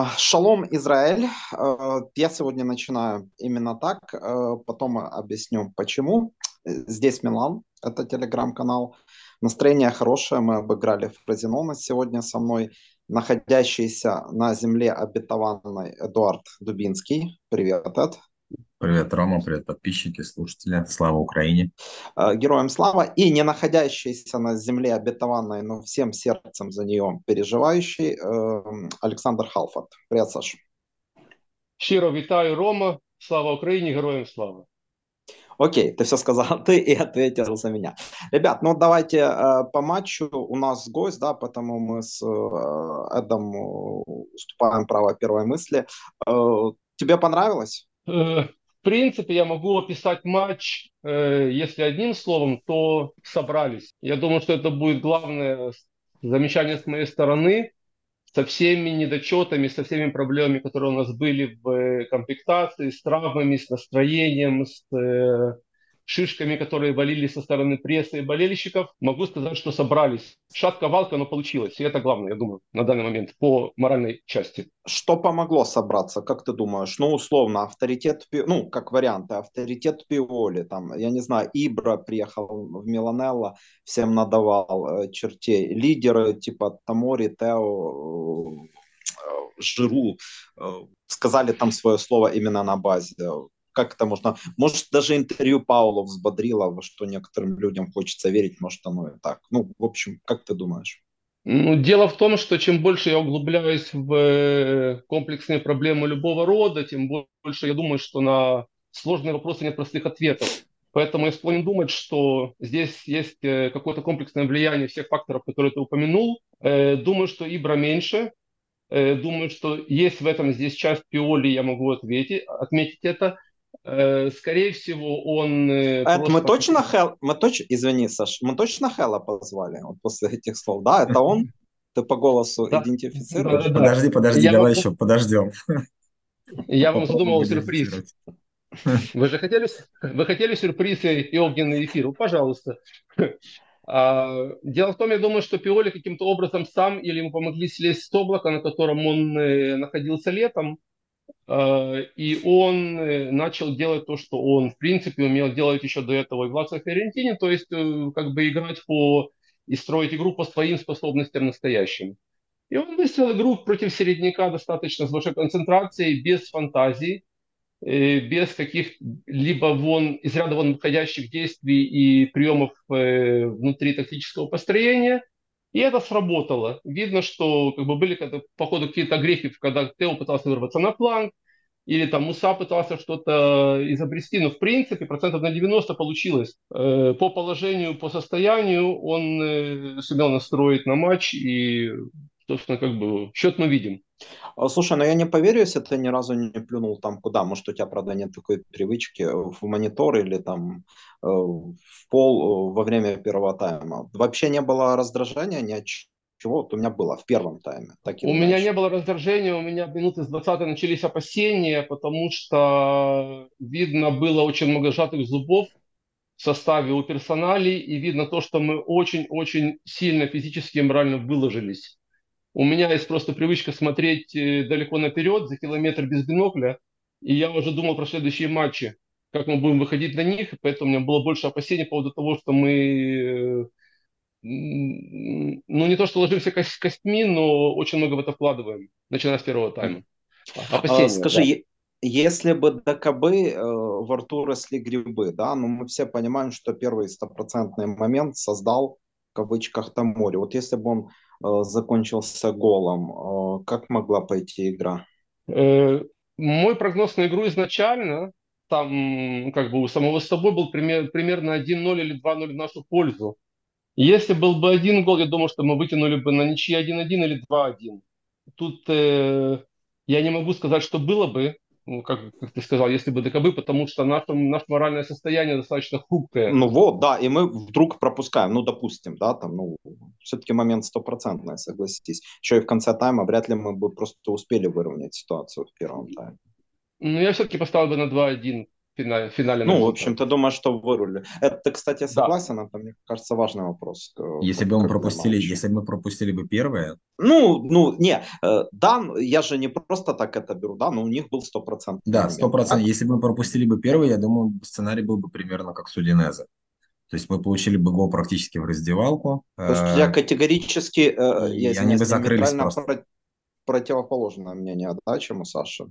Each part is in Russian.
Э, шалом, Израиль. Э, я сегодня начинаю именно так, э, потом объясню почему. Здесь Милан, это телеграм-канал. Настроение хорошее, мы обыграли в Фразенона сегодня со мной. Находящийся на земле обетованной Эдуард Дубинский. Привет, Эд. Привет, Рома, привет, подписчики, слушатели. Слава Украине. Э, героям слава. И не находящийся на земле обетованной, но всем сердцем за нее переживающий э, Александр Халфорд. Привет, Саша. Щиро вітаю, Рома. Слава Украине, героям слава. Окей, ты все сказал, ты и ответил за меня. Ребят, ну давайте э, по матчу. У нас гость, да, поэтому мы с э, Эдом уступаем право первой мысли. Э, тебе понравилось? Э, в принципе, я могу описать матч, э, если одним словом, то собрались. Я думаю, что это будет главное замечание с моей стороны со всеми недочетами, со всеми проблемами, которые у нас были в комплектации, с травмами, с настроением, с э, шишками, которые валились со стороны прессы и болельщиков, могу сказать, что собрались. Шатка-валка, но получилось. И это главное, я думаю, на данный момент по моральной части. Что помогло собраться, как ты думаешь? Ну, условно, авторитет, ну, как варианты, авторитет Пиоли, там, я не знаю, Ибра приехал в Миланелло, всем надавал э, чертей. Лидеры типа Тамори, Тео, э, Жиру э, сказали там свое слово именно на базе как это можно... Может, даже интервью Паула взбодрило, во что некоторым людям хочется верить, может, оно и так. Ну, в общем, как ты думаешь? Ну, дело в том, что чем больше я углубляюсь в э, комплексные проблемы любого рода, тем больше я думаю, что на сложные вопросы нет простых ответов. Поэтому я склонен думать, что здесь есть э, какое-то комплексное влияние всех факторов, которые ты упомянул. Э, думаю, что Ибра меньше. Думаю, что есть в этом здесь часть Пиоли, я могу ответить, отметить это. Э, скорее всего, он... Э, это просто... мы точно Хел... Мы точно... Извини, Саш, мы точно Хела позвали вот после этих слов? Да, это он? Ты по голосу да. идентифицируешь? Да, да, Подожди, подожди, Я давай вам... еще подождем. Я вам задумал сюрприз. Вы же хотели, вы хотели сюрприз и огненный эфир? Пожалуйста. А, дело в том, я думаю, что Пиоли каким-то образом сам или ему помогли слезть с облака, на котором он э, находился летом, Э, и он э, начал делать то, что он, в принципе, умел делать еще до этого и в Лацио Фиорентине, то есть э, как бы играть по и строить игру по своим способностям настоящим. И он выстроил игру против середняка достаточно с большой концентрацией, без фантазии, без каких-либо вон, из ряда вон выходящих действий и приемов внутри тактического построения – и это сработало. Видно, что как бы были по ходу какие-то грехи, когда Тео пытался вырваться на фланг, или там Муса пытался что-то изобрести, но в принципе процентов на 90 получилось. Э, по положению, по состоянию он э, сумел настроить на матч, и, собственно, как бы счет мы видим. А, слушай, ну я не поверю, если ты ни разу не плюнул там куда. Может, у тебя, правда, нет такой привычки в монитор или там э, в пол э, во время первого тайма. Вообще не было раздражения ни от чего. Вот у меня было в первом тайме. Так у меня не было раздражения, у меня минуты с 20 начались опасения, потому что видно было очень много сжатых зубов в составе у персоналей, и видно то, что мы очень-очень сильно физически и морально выложились. У меня есть просто привычка смотреть э, далеко наперед, за километр без бинокля, и я уже думал про следующие матчи, как мы будем выходить на них, поэтому у меня было больше опасений по поводу того, что мы, э, ну не то что ложимся костьми, но очень много в это вкладываем, начиная с первого тайма. Опасения, а, Скажи, да. если бы до кобы э, во рту росли грибы, да, но ну, мы все понимаем, что первый стопроцентный момент создал кавычках там море. Вот если бы он Э, закончился голом. Э, как могла пойти игра? Э, мой прогноз на игру изначально, там как бы у самого собой был пример, примерно 1-0 или 2-0 в нашу пользу. Если был бы один гол, я думаю, что мы вытянули бы на ничьи 1-1 или 2-1. Тут э, я не могу сказать, что было бы, ну, как, как ты сказал, если бы ДКБ, потому что наше, наше моральное состояние достаточно хрупкое. Ну вот, да, и мы вдруг пропускаем, ну, допустим, да, там, ну, все-таки момент стопроцентный, согласитесь. Еще и в конце тайма вряд ли мы бы просто успели выровнять ситуацию в первом тайме. Ну, я все-таки поставил бы на 2-1 финале. финале ну, в общем, ты думаешь, что вырулили. Это кстати, согласен, да. это, мне кажется, важный вопрос. Если бы мы пропустили, если бы мы пропустили бы первое. Ну, ну, не, э, да, я же не просто так это беру, да, но у них был стопроцентный. Да, сто процентов. Если бы мы пропустили бы первое, я думаю, сценарий был бы примерно как с Удинезе. То есть мы получили бы гол практически в раздевалку. То есть я категорически, э, и я они бы закрылись просто. Про- противоположное мнение, да, чем у Саши?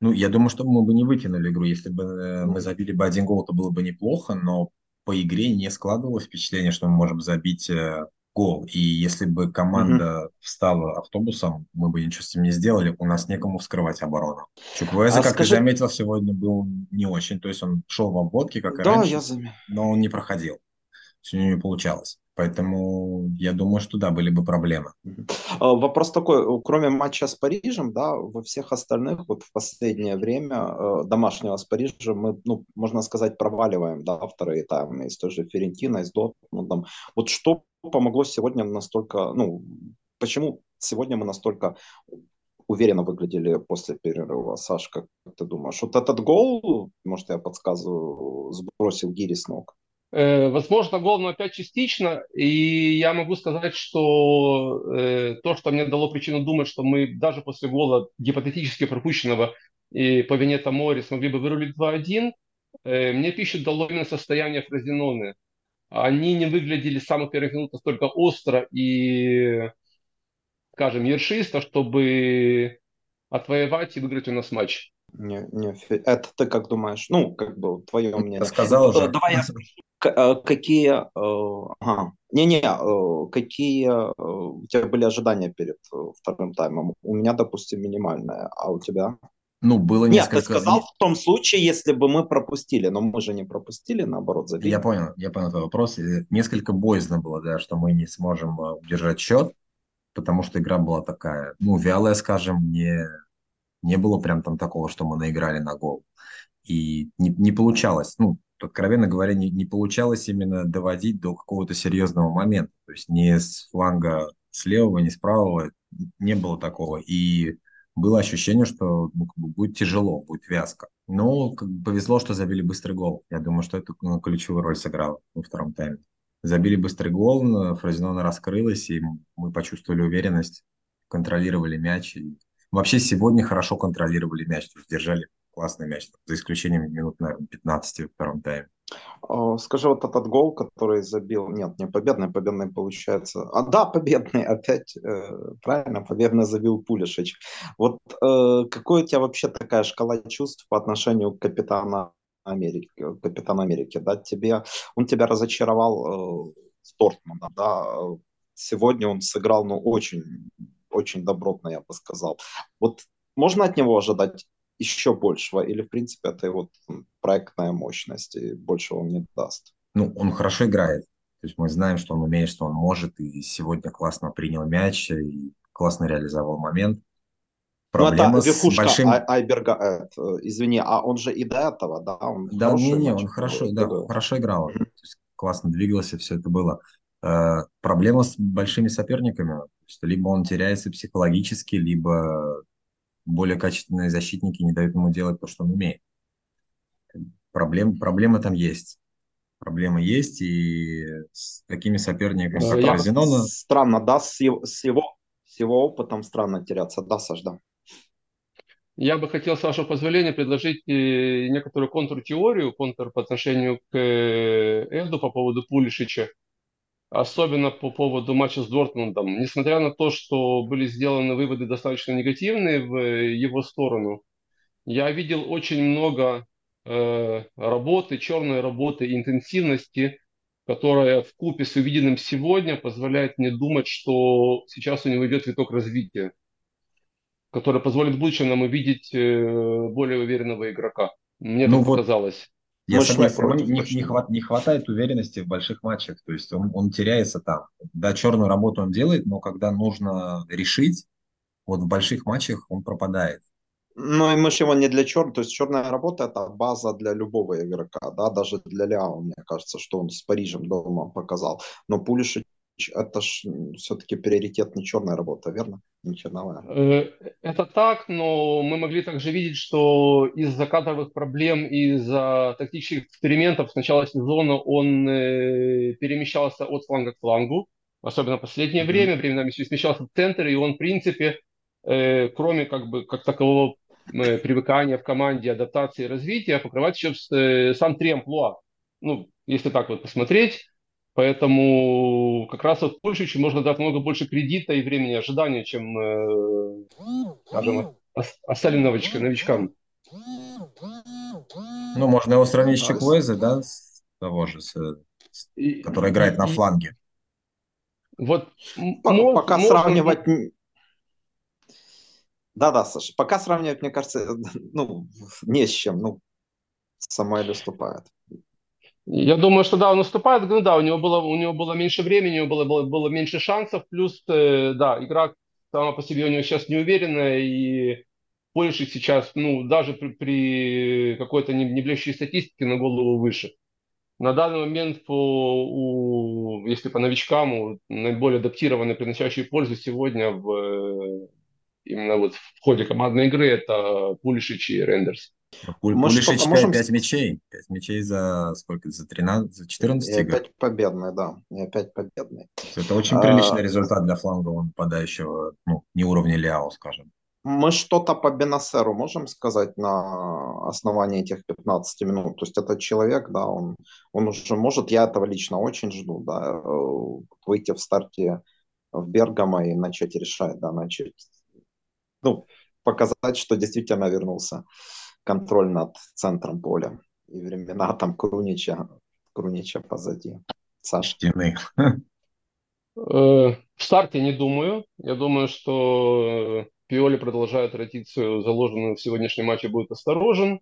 Ну, я думаю, что мы бы не вытянули игру. Если бы э, мы забили бы один гол, то было бы неплохо, но по игре не складывалось впечатление, что мы можем забить э, гол. И если бы команда угу. встала автобусом, мы бы ничего с этим не сделали. У нас некому вскрывать оборону. Чуквеза, а как скажи... ты заметил, сегодня был не очень. То есть он шел в обводке, как и да, раньше, я заметил. но он не проходил. Все у него не получалось. Поэтому я думаю, что да, были бы проблемы. А, вопрос такой, кроме матча с Парижем, да, во всех остальных вот в последнее время э, домашнего с Парижем мы, ну, можно сказать, проваливаем, да, вторые таймы из той же Ферентина, из Дортмундом. Вот что помогло сегодня настолько, ну, почему сегодня мы настолько уверенно выглядели после перерыва. Саш, как ты думаешь? Вот этот гол, может, я подсказываю, сбросил Гири с ног? Э, возможно, гол, но опять частично. И я могу сказать, что э, то, что мне дало причину думать, что мы даже после гола гипотетически пропущенного и по вине Тамори смогли бы вырулить 2-1, э, мне пищу дало именно состояние Фразиноны. Они не выглядели с самых первых минут настолько остро и, скажем, ершисто, чтобы отвоевать и выиграть у нас матч. Не, не, это ты как думаешь? Ну, как бы твое мнение. Сказал уже. Давай я Э, какие, э, ага, не-не, э, какие у тебя были ожидания перед вторым таймом? У меня, допустим, минимальное, а у тебя? Ну, было Нет, несколько... Нет, ты сказал в том случае, если бы мы пропустили, но мы же не пропустили, наоборот, забили. Я понял, я понял твой вопрос. Несколько боязно было, да, что мы не сможем удержать счет, потому что игра была такая, ну, вялая, скажем, не, не было прям там такого, что мы наиграли на гол. И не, не получалось, ну, откровенно говоря, не, не получалось именно доводить до какого-то серьезного момента. То есть ни с фланга с левого, ни с правого не было такого. И было ощущение, что ну, как бы будет тяжело, будет вязко. Но как бы, повезло, что забили быстрый гол. Я думаю, что это ну, ключевую роль сыграло во втором тайме. Забили быстрый гол, Фразенона раскрылась, и мы почувствовали уверенность, контролировали мяч. И вообще сегодня хорошо контролировали мяч, держали классный мяч, за исключением минут, наверное, 15 в втором тайме. А, скажи, вот этот гол, который забил, нет, не победный, победный получается. А да, победный, опять э, правильно, победный забил Пулишич. Вот э, какой у тебя вообще такая шкала чувств по отношению к капитану Америки, капитану Америки, да, тебе, он тебя разочаровал э, с Дортмундом, да, сегодня он сыграл, ну, очень, очень добротно, я бы сказал. Вот можно от него ожидать еще большего, или, в принципе, это его проектная мощность, и больше он не даст? Ну, он хорошо играет. То есть мы знаем, что он умеет, что он может, и сегодня классно принял мяч, и классно реализовал момент. Проблема ну, это верхушка большим... Ай- айберга, это, извини, а он же и до этого, да? Он да, не, не, он хорошо, да, хорошо играл, классно двигался, все это было. Э, проблема с большими соперниками, что либо он теряется психологически, либо более качественные защитники не дают ему делать то, что он умеет. Проблем, проблема там есть. Проблема есть, и с такими соперниками, как Я Зенона... Странно, да, с его, с, его, с его опытом странно теряться, да, Саш, да. Я бы хотел, с вашего позволения, предложить э, некоторую контртеорию, контр по отношению к э, Эду по поводу Пулишича особенно по поводу матча с Дортмундом. Несмотря на то, что были сделаны выводы достаточно негативные в его сторону, я видел очень много э, работы, черной работы, интенсивности, которая в купе с увиденным сегодня позволяет мне думать, что сейчас у него идет виток развития, который позволит в будущем нам увидеть э, более уверенного игрока. Мне ну так вот, показалось. Я согласен, ему не, не, хват, не хватает уверенности в больших матчах, то есть он, он теряется там. Да, черную работу он делает, но когда нужно решить, вот в больших матчах он пропадает. Ну и мы же его не для черного, то есть черная работа это база для любого игрока, да, даже для Ляо, мне кажется, что он с Парижем дома показал. Но Пулишич это ж все-таки приоритет не черная работа, верно? Не черновая. Э, это так, но мы могли также видеть, что из-за кадровых проблем, из-за тактических экспериментов с начала сезона он э, перемещался от фланга к флангу, особенно в последнее mm-hmm. время, временами смещался в центр, и он, в принципе, э, кроме как бы как такового привыкания в команде, адаптации и развития, покрывать еще сам три амплуа. Ну, если так вот посмотреть, Поэтому как раз вот Польше можно дать много больше кредита и времени ожидания, чем, э, скажем, остальным новичкам. новичкам. Ну, можно его сравнить с Чекуэзе, да, с того же, с, и, который играет и, на фланге. Вот мож, пока можно... сравнивать... Да-да, Саша, пока сравнивать, мне кажется, ну, не с чем. Ну, Самуэль уступает. Я думаю, что да, он уступает. Ну да, у него было, у него было меньше времени, у него было, было, было меньше шансов. Плюс, э, да, игра сама по себе у него сейчас неуверенная. И Польша сейчас, ну, даже при, при какой-то не, не блещущей статистике на голову выше. На данный момент, по, у, если по новичкам, у, наиболее адаптированные, приносящие пользу сегодня в, именно вот в ходе командной игры, это Пулишич и Рендерс. Пулишич можем... 5 мячей. 5 мячей за сколько? За 13, за 14 и игр? опять победный, да. И опять победный. Это очень а, приличный результат для флангового нападающего, ну, не уровня Ляо, скажем. Мы что-то по Бенасеру можем сказать на основании этих 15 минут? То есть этот человек, да, он, он уже может, я этого лично очень жду, да, э, выйти в старте в Бергамо и начать решать, да, начать, ну, показать, что действительно вернулся контроль над центром поля. И времена там Крунича, Крунича позади. Саша. Стены. Э, в старте не думаю. Я думаю, что Пиоли продолжает традицию, заложенную в сегодняшнем матче, будет осторожен.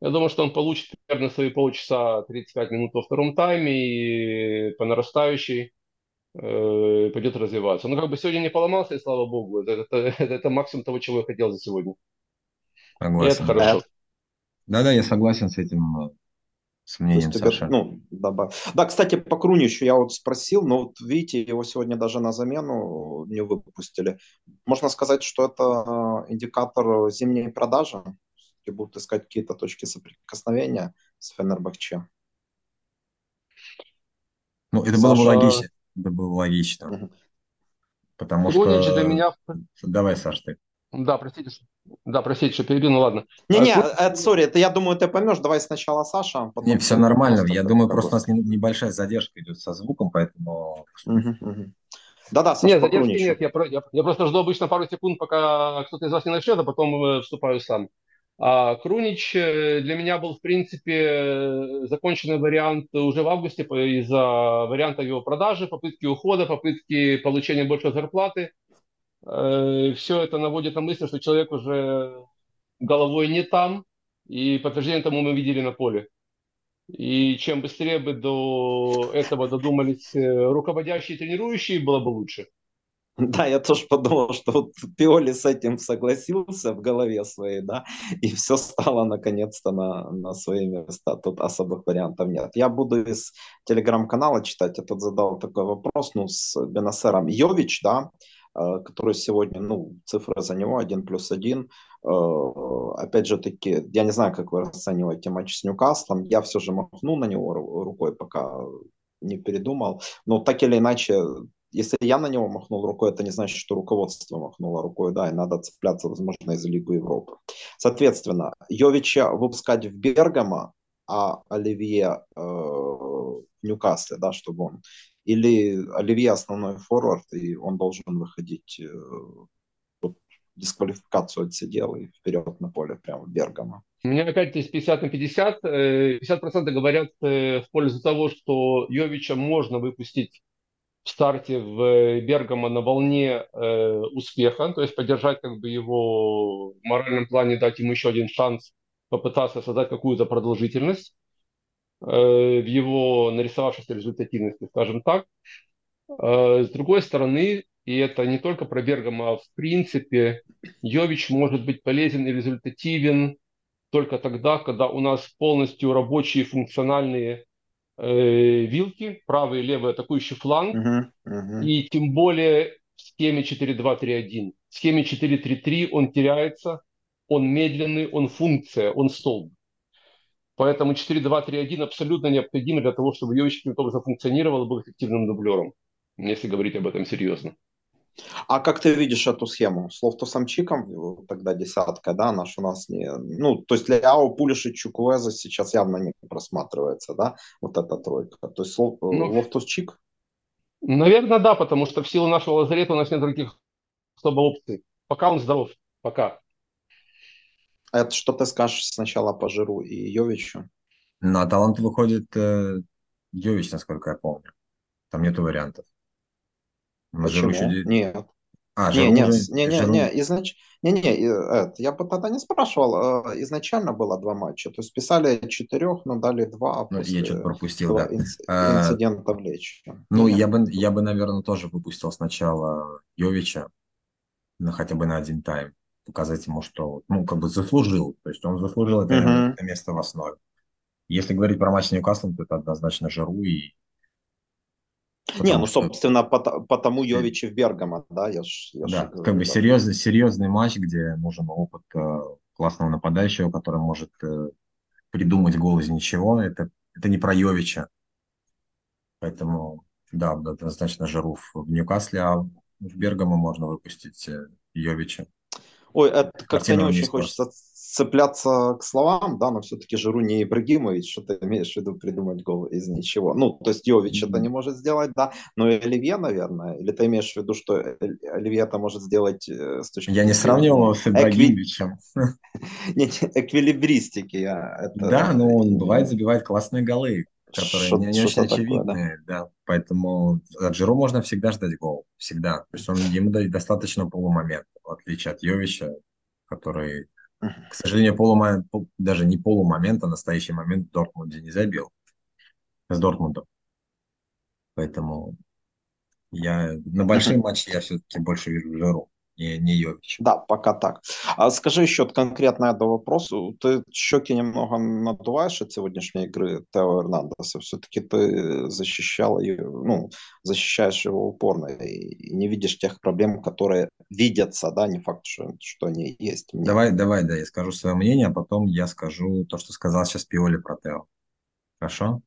Я думаю, что он получит примерно свои полчаса 35 минут во втором тайме и по нарастающей э, пойдет развиваться. Ну, как бы сегодня не поломался, и слава богу. Это, это, это, это максимум того, чего я хотел за сегодня. Согласен. И это хорошо. Да-да, я согласен с этим, э, с мнением тебе, Саши. Ну, добав... Да, кстати, по Круничу я вот спросил, но вот видите, его сегодня даже на замену не выпустили. Можно сказать, что это индикатор зимней продажи, и будут искать какие-то точки соприкосновения с Фенербахче. Ну, это Саша... было бы логично. Это было логично. Угу. Потому Крунич что... для меня... Давай, Саш, ты. Да, простите, да, простите, что перебил, ну ладно. Не-не, а, сори, это я думаю, ты поймешь. Давай сначала Саша. А потом не, все нормально. Я думаю, просто у нас небольшая задержка идет со звуком, поэтому... Да-да, Саша, Нет, задержки нет. Я, я, я просто жду обычно пару секунд, пока кто-то из вас не начнет, а потом э, вступаю сам. А Крунич э, для меня был, в принципе, э, законченный вариант уже в августе из-за варианта его продажи, попытки ухода, попытки получения большей зарплаты. Э, все это наводит на мысль, что человек уже головой не там, и подтверждение тому мы видели на поле. И чем быстрее бы до этого додумались э, руководящие и тренирующие, было бы лучше. Да, я тоже подумал, что вот Пиоли с этим согласился в голове своей, да, и все стало наконец-то на, на свои места. Тут особых вариантов нет. Я буду из телеграм-канала читать. Я тут задал такой вопрос, ну, с Бенасером. Йович, да, который сегодня, ну, цифра за него 1 плюс 1. Э, опять же таки, я не знаю, как вы расцениваете матч с Ньюкаслом, я все же махну на него рукой, пока не передумал. Но так или иначе, если я на него махнул рукой, это не значит, что руководство махнуло рукой, да, и надо цепляться, возможно, из Лиги Европы. Соответственно, Йовича выпускать в Бергамо, а Оливье э, в Ньюкасле, да, чтобы он или Оливье основной форвард, и он должен выходить, э, вот, дисквалификацию отсидел и вперед на поле прямо Бергама. У меня опять здесь 50 на 50. 50% говорят э, в пользу того, что Йовича можно выпустить в старте в Бергамо на волне э, успеха, то есть поддержать как бы его в моральном плане, дать ему еще один шанс попытаться создать какую-то продолжительность. Э, в его нарисовавшейся результативности, скажем так. Э, с другой стороны, и это не только про Бергама, а в принципе, Йович может быть полезен и результативен только тогда, когда у нас полностью рабочие функциональные э, вилки, правый и левый атакующий фланг, Мгм, мгм. и тем более в схеме 4-2-3-1. В схеме 4-3-3 он теряется, он медленный, он функция, он столб. Поэтому 4-2-3-1 абсолютно необходимо для того, чтобы Йович каким-то образом функционировал и был эффективным дублером, если говорить об этом серьезно. А как ты видишь эту схему? С Лофтусом-Чиком, э, тогда десятка, да, наш у нас не... Ну, то есть Ляо, Пулишич, Чуквуэзе сейчас явно не просматривается, да, вот эта тройка. То есть Лоф- Ну, Лофтус-Чик? Наверное, да, потому что в силу нашего лазарета у нас нет других особо опций. Пока он здоров, пока. А Это что ты скажешь сначала по Жиру и Йовичу? На талант выходит э, Йович, насколько я помню. Там нету вариантов. На еще... Почему? де- Нет. А, Не, Жиру не, уже... не, не, Жиру... не, изнач... не, не, э, это, я бы тогда не спрашивал, э, изначально было два матча, то есть писали четырех, но дали два Ну, я что-то пропустил, да. инц- А, инцидента в Лечи. Ну, я бы, я бы, наверное, тоже выпустил сначала Йовича, ну, хотя бы на один тайм, показать ему, что, ну, как бы заслужил, то есть он заслужил это, это место в основе. Если говорить про матч с Ньюкаслом, то это однозначно Жиру, и Не, потому ну, что, собственно, пото- потому э, Йович и в Бергамо, да, я ж, я ж да, как говорю, бы да. серьезный, серьезный матч, где нужен опыт э, классного нападающего, который может э, придумать гол из ничего, это, это не про Йовича, поэтому, да, однозначно Жиру в в Ньюкасле, а в Бергамо можно выпустить э, Йовича. Ой, это как-то не очень хочется цепляться к словам, да, но все-таки Жиру не Ибрагимович, что ты имеешь в виду придумать гол из ничего. Ну, то есть Йович это не может сделать, да, но и Оливье, наверное, или ты имеешь в виду, что Оливье это может сделать э, с точки Я не сравнивал его с экви- Ибрагимовичем. не, не, эквилибристики, я это Да, но он бывает забивает классные голы, которые Что- не, не очень что-то такое, очевидные, да. Поэтому от Жиру можно всегда ждать гол, всегда. То есть он ему достаточно полумомента, в отличие от Йовича, который, к сожалению, полумомент, даже не полумомент, а настоящий момент в Дортмунде не забил с Дортмундом. Поэтому я на большие матчи я все-таки больше вижу Жиру, не, не Йовича. Да, пока так. А скажи еще конкретно до вопросу. Ты щеки немного надуваешь от сегодняшней игры Тео Эрнандеса. Все-таки ты защищал ее, ну, защищаешь его упорно и не видишь тех проблем, которые видятся, да, не факт, что, что они есть. Мне. Давай, давай, да, я скажу свое мнение, а потом я скажу то, что сказал сейчас Пиоли про Тео. Хорошо?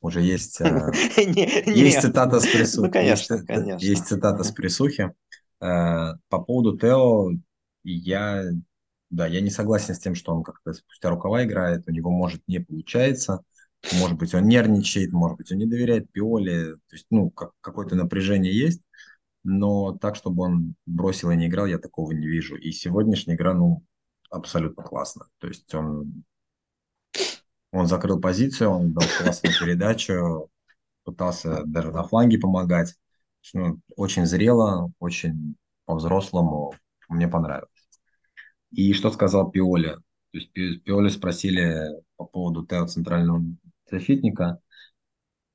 Уже есть, э, есть цитата с присухи. Ну, конечно. есть цитата с присухи. Э, По поводу Тео, я, да, я не согласен с тем, что он как-то спустя рукава играет, у него может не получается, может быть, он нервничает, может быть, он не доверяет Пиоле, то есть, ну, как, какое-то напряжение есть, но так, чтобы он бросил и не играл, я такого не вижу. И сегодняшняя игра, ну, абсолютно классно. То есть он, он закрыл позицию, он дал классную передачу, пытался даже на фланге помогать. Ну, очень зрело, очень по-взрослому. Мне понравилось. И что сказал Пиоли? То есть Пи- Пиоли спросили по поводу Тео центрального защитника.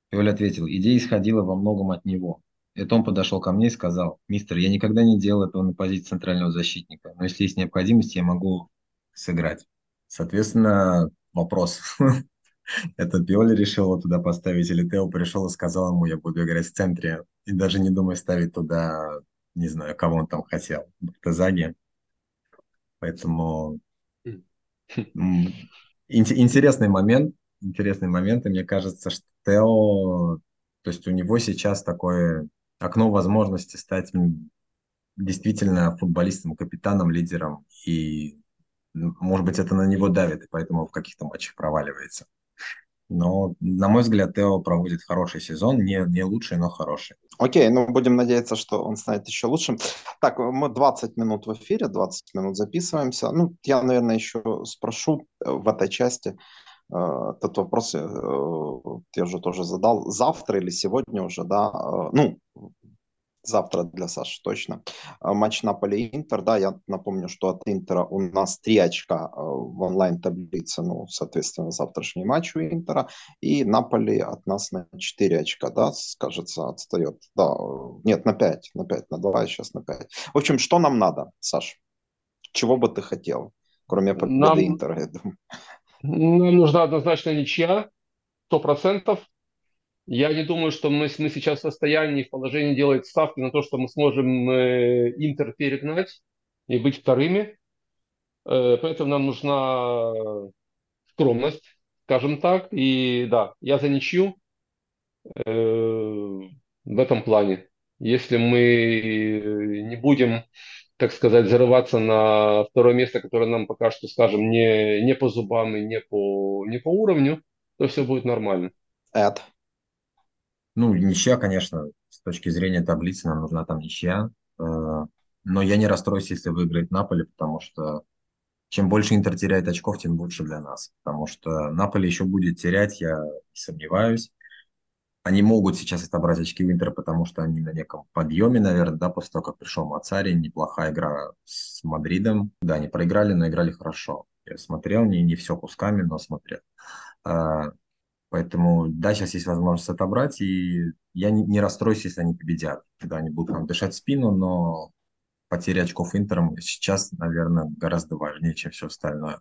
Пиоли ответил, идея исходила во многом от него. Это он подошел ко мне и сказал, мистер, я никогда не делал этого на позиции центрального защитника, но если есть необходимость, я могу сыграть. Соответственно, вопрос. Это Пиоли решил его туда поставить, или Тео пришел и сказал ему, я буду играть в центре, и даже не думай ставить туда, не знаю, кого он там хотел, Тазаги. Поэтому м, ин- интересный момент, интересный момент, и мне кажется, что Тео, то есть у него сейчас такое окно возможности стать действительно футболистом, капитаном, лидером, и, может быть, это на него давит, и поэтому в каких-то матчах проваливается. Но, на мой взгляд, Тео проводит хороший сезон, не, не лучший, но хороший. Окей, ну будем надеяться, что он станет еще лучшим. Так, мы 20 минут в эфире, 20 минут записываемся. Ну, я, наверное, еще спрошу э, в этой части э, этот вопрос, э, я уже тоже задал. Завтра или сегодня уже, да, ну, завтра для Саши точно. А, Матч Наполи-Интер, да, я напомню, что от Интера у нас 3 очка э, в онлайн-таблице, ну, соответственно, завтрашний матч у Интера, и Наполи от нас на 4 очка, да, кажется, отстает. Да, нет, на 5, на 5, на 2, сейчас на 5. В общем, что нам надо, Саш? Чего бы ты хотел, кроме победы Нам- Интера, я думаю? Нам нужна однозначно ничья, 100%. Я не думаю, что мы, мы сейчас в состоянии, в положении делать ставки на то, что мы сможем э, Интер перегнать и быть вторыми. Э, поэтому нам нужна скромность, скажем так. И да, я за ничью э, в этом плане. Если мы не будем, так сказать, зарываться на второе место, которое нам пока что, скажем, не, не по зубам и не по, не по уровню, то все будет нормально. Эд. Ну, ничья, конечно, с точки зрения таблицы нам нужна там ничья. Э, но я не расстроюсь, если выиграет Наполи, потому что чем больше Интер теряет очков, тем лучше для нас. Потому что Наполи еще будет терять, я не сомневаюсь. Они могут сейчас отобрать очки в Интер, потому что они на неком подъеме, наверное, да, после того, как пришел Мацари. Неплохая игра с Мадридом. Да, они проиграли, но играли хорошо. Я смотрел, не, не все кусками, но смотрел. Поэтому, да, сейчас есть возможность отобрать, и я не, не расстроюсь, если они победят. Да, они будут нам дышать спину, но потеря очков Интером сейчас, наверное, гораздо важнее, чем все остальное.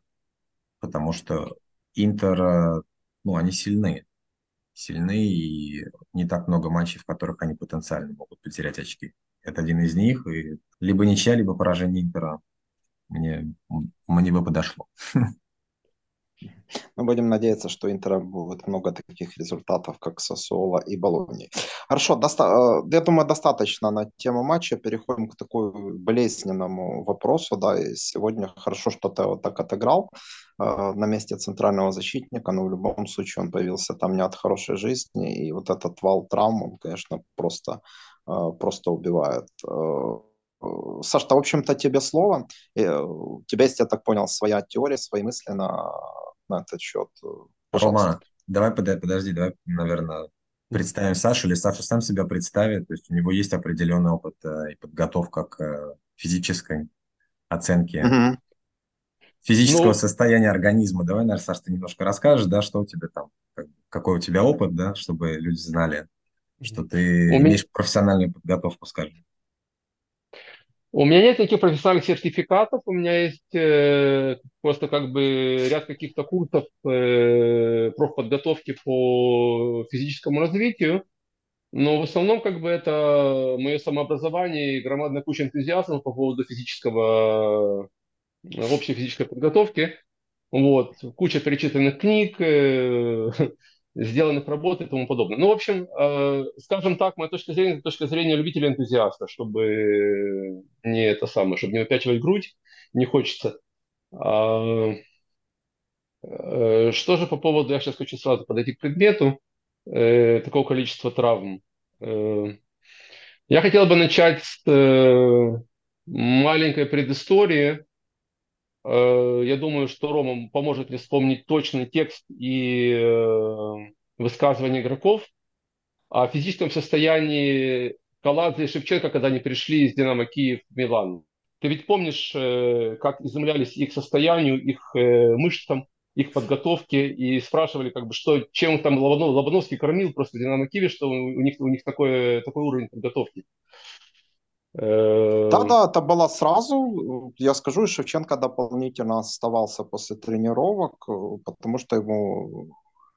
Потому что Интер, ну, они сильны. Сильны, и не так много матчей, в которых они потенциально могут потерять очки. Это один из них, и либо ничья, либо поражение Интера мне, мне бы подошло. Мы будем надеяться, что Интера будет много таких результатов, как Сосуола и Болони. Хорошо, доста- э, я думаю, достаточно на тему матча. Переходим к такому болезненному вопросу. Да, и сегодня хорошо, что ты вот так отыграл э, на месте центрального защитника, но в любом случае он появился там не от хорошей жизни, и вот этот вал травм, он, конечно, просто, э, просто убивает. Саш, в общем-то, тебе слово. У тебя есть, я так понял, своя теория, свои мысли на на этот счет. Э, пожалуйста. Рома, давай подожди, давай, наверное, представим Сашу, или Саша сам себя представит. То есть у него есть определенный опыт э, и подготовка к э, физической оценке угу. физического ну, состояния организма. Давай, наверное, Саша, ты немножко расскажешь, да, что у тебя там, какой у тебя опыт, да, чтобы люди знали, что ты имеешь профессиональную подготовку, скажем. У меня нет никаких профессиональных сертификатов, у меня есть э, просто как бы ряд каких-то курсов э, профподготовки по физическому развитию, но в основном как бы это мое самообразование и громадная куча энтузиазма по поводу физического, э, общей физической подготовки. Вот, куча перечитанных книг, э, сделанных работ и тому подобное. Ну, в общем, э, скажем так, моя точка зрения, точка зрения любителя-энтузиаста, чтобы не это самое, чтобы не выпячивать грудь, не хочется. А, э, что же по поводу, я сейчас хочу сразу подойти к предмету, э, такого количества травм. Я хотел бы начать с маленькой предыстории, я думаю, что Рома поможет мне вспомнить точный текст и э, высказывания игроков о физическом состоянии Каладзе и Шевченко, когда они пришли из «Динамо Киев» в Милан. Ты ведь помнишь, э, как изумлялись их состоянию, их мышцам, их подготовке и спрашивали, как бы, что, чем там Лобановский кормил просто «Динамо Киеве», что у них, у них такой, такой уровень подготовки. Да, да, это было сразу. Я скажу, Шевченко дополнительно оставался после тренировок, потому что ему,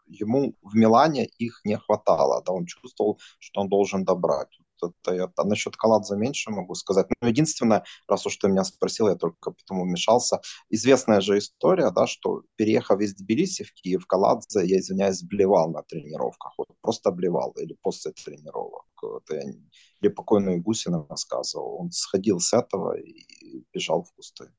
ему в Милане их не хватало. Да, он чувствовал, что он должен добрать это, это. Насчет Каладзе меньше могу сказать. Но единственное, раз уж ты меня спросил, я только потом вмешался. Известная же история, да, что переехав из Тбилиси в Киев, Каладзе, я извиняюсь, блевал на тренировках. Вот просто блевал или после тренировок. Это я, или покойный Гусин рассказывал. Он сходил с этого и бежал в кусты.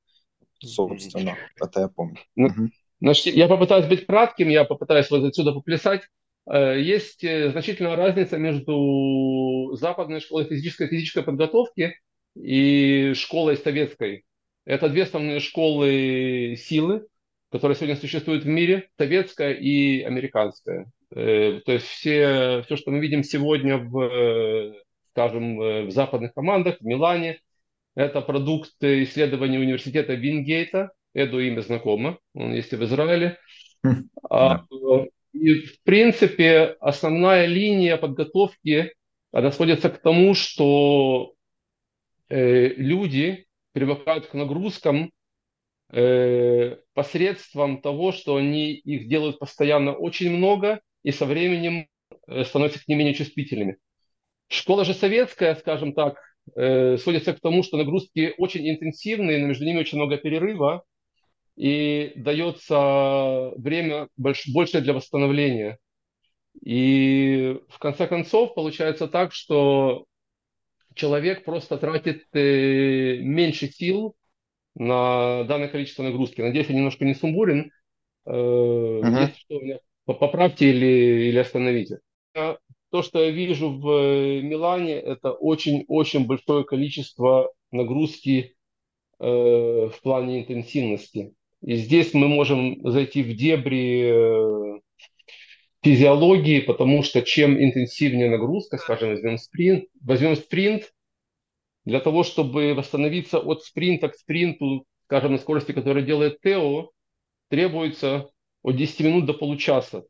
Собственно, mm-hmm. это я помню. Ну, mm-hmm. Значит, я попытаюсь быть кратким, я попытаюсь вот отсюда поплясать. Э, есть э, значительная разница между западной школой физической физической подготовки и школой советской. Это две основные школы силы, которые сегодня существуют в мире, советская и американская. Э, то есть все, все, что мы видим сегодня в, скажем, в западных командах, в Милане, это продукт исследований университета Вингейта. Эду имя знакомо, он есть и в Израиле. Mm, а, и, в принципе, основная линия подготовки, она сводится к тому, что э, люди привыкают к нагрузкам э, посредством того, что они их делают постоянно очень много и со временем э, становятся к ним менее чувствительными. Школа же советская, скажем так, э, сводится к тому, что нагрузки очень интенсивные, но между ними очень много перерыва, и дается время больш, больше для восстановления. И в конце концов получается так, что человек просто тратит э, меньше сил на данное количество нагрузки. Надеюсь, я немножко не сумбурен. Э, uh-huh. Если что, меня поправьте или, или остановите. То, что я вижу в Милане, это очень-очень большое количество нагрузки э, в плане интенсивности. И здесь мы можем зайти в дебри э, физиологии, потому что чем интенсивнее нагрузка, скажем, возьмем спринт, возьмем спринт, для того, чтобы восстановиться от спринта к спринту, скажем, на скорости, которую делает Тео, требуется от 10 минут до получаса.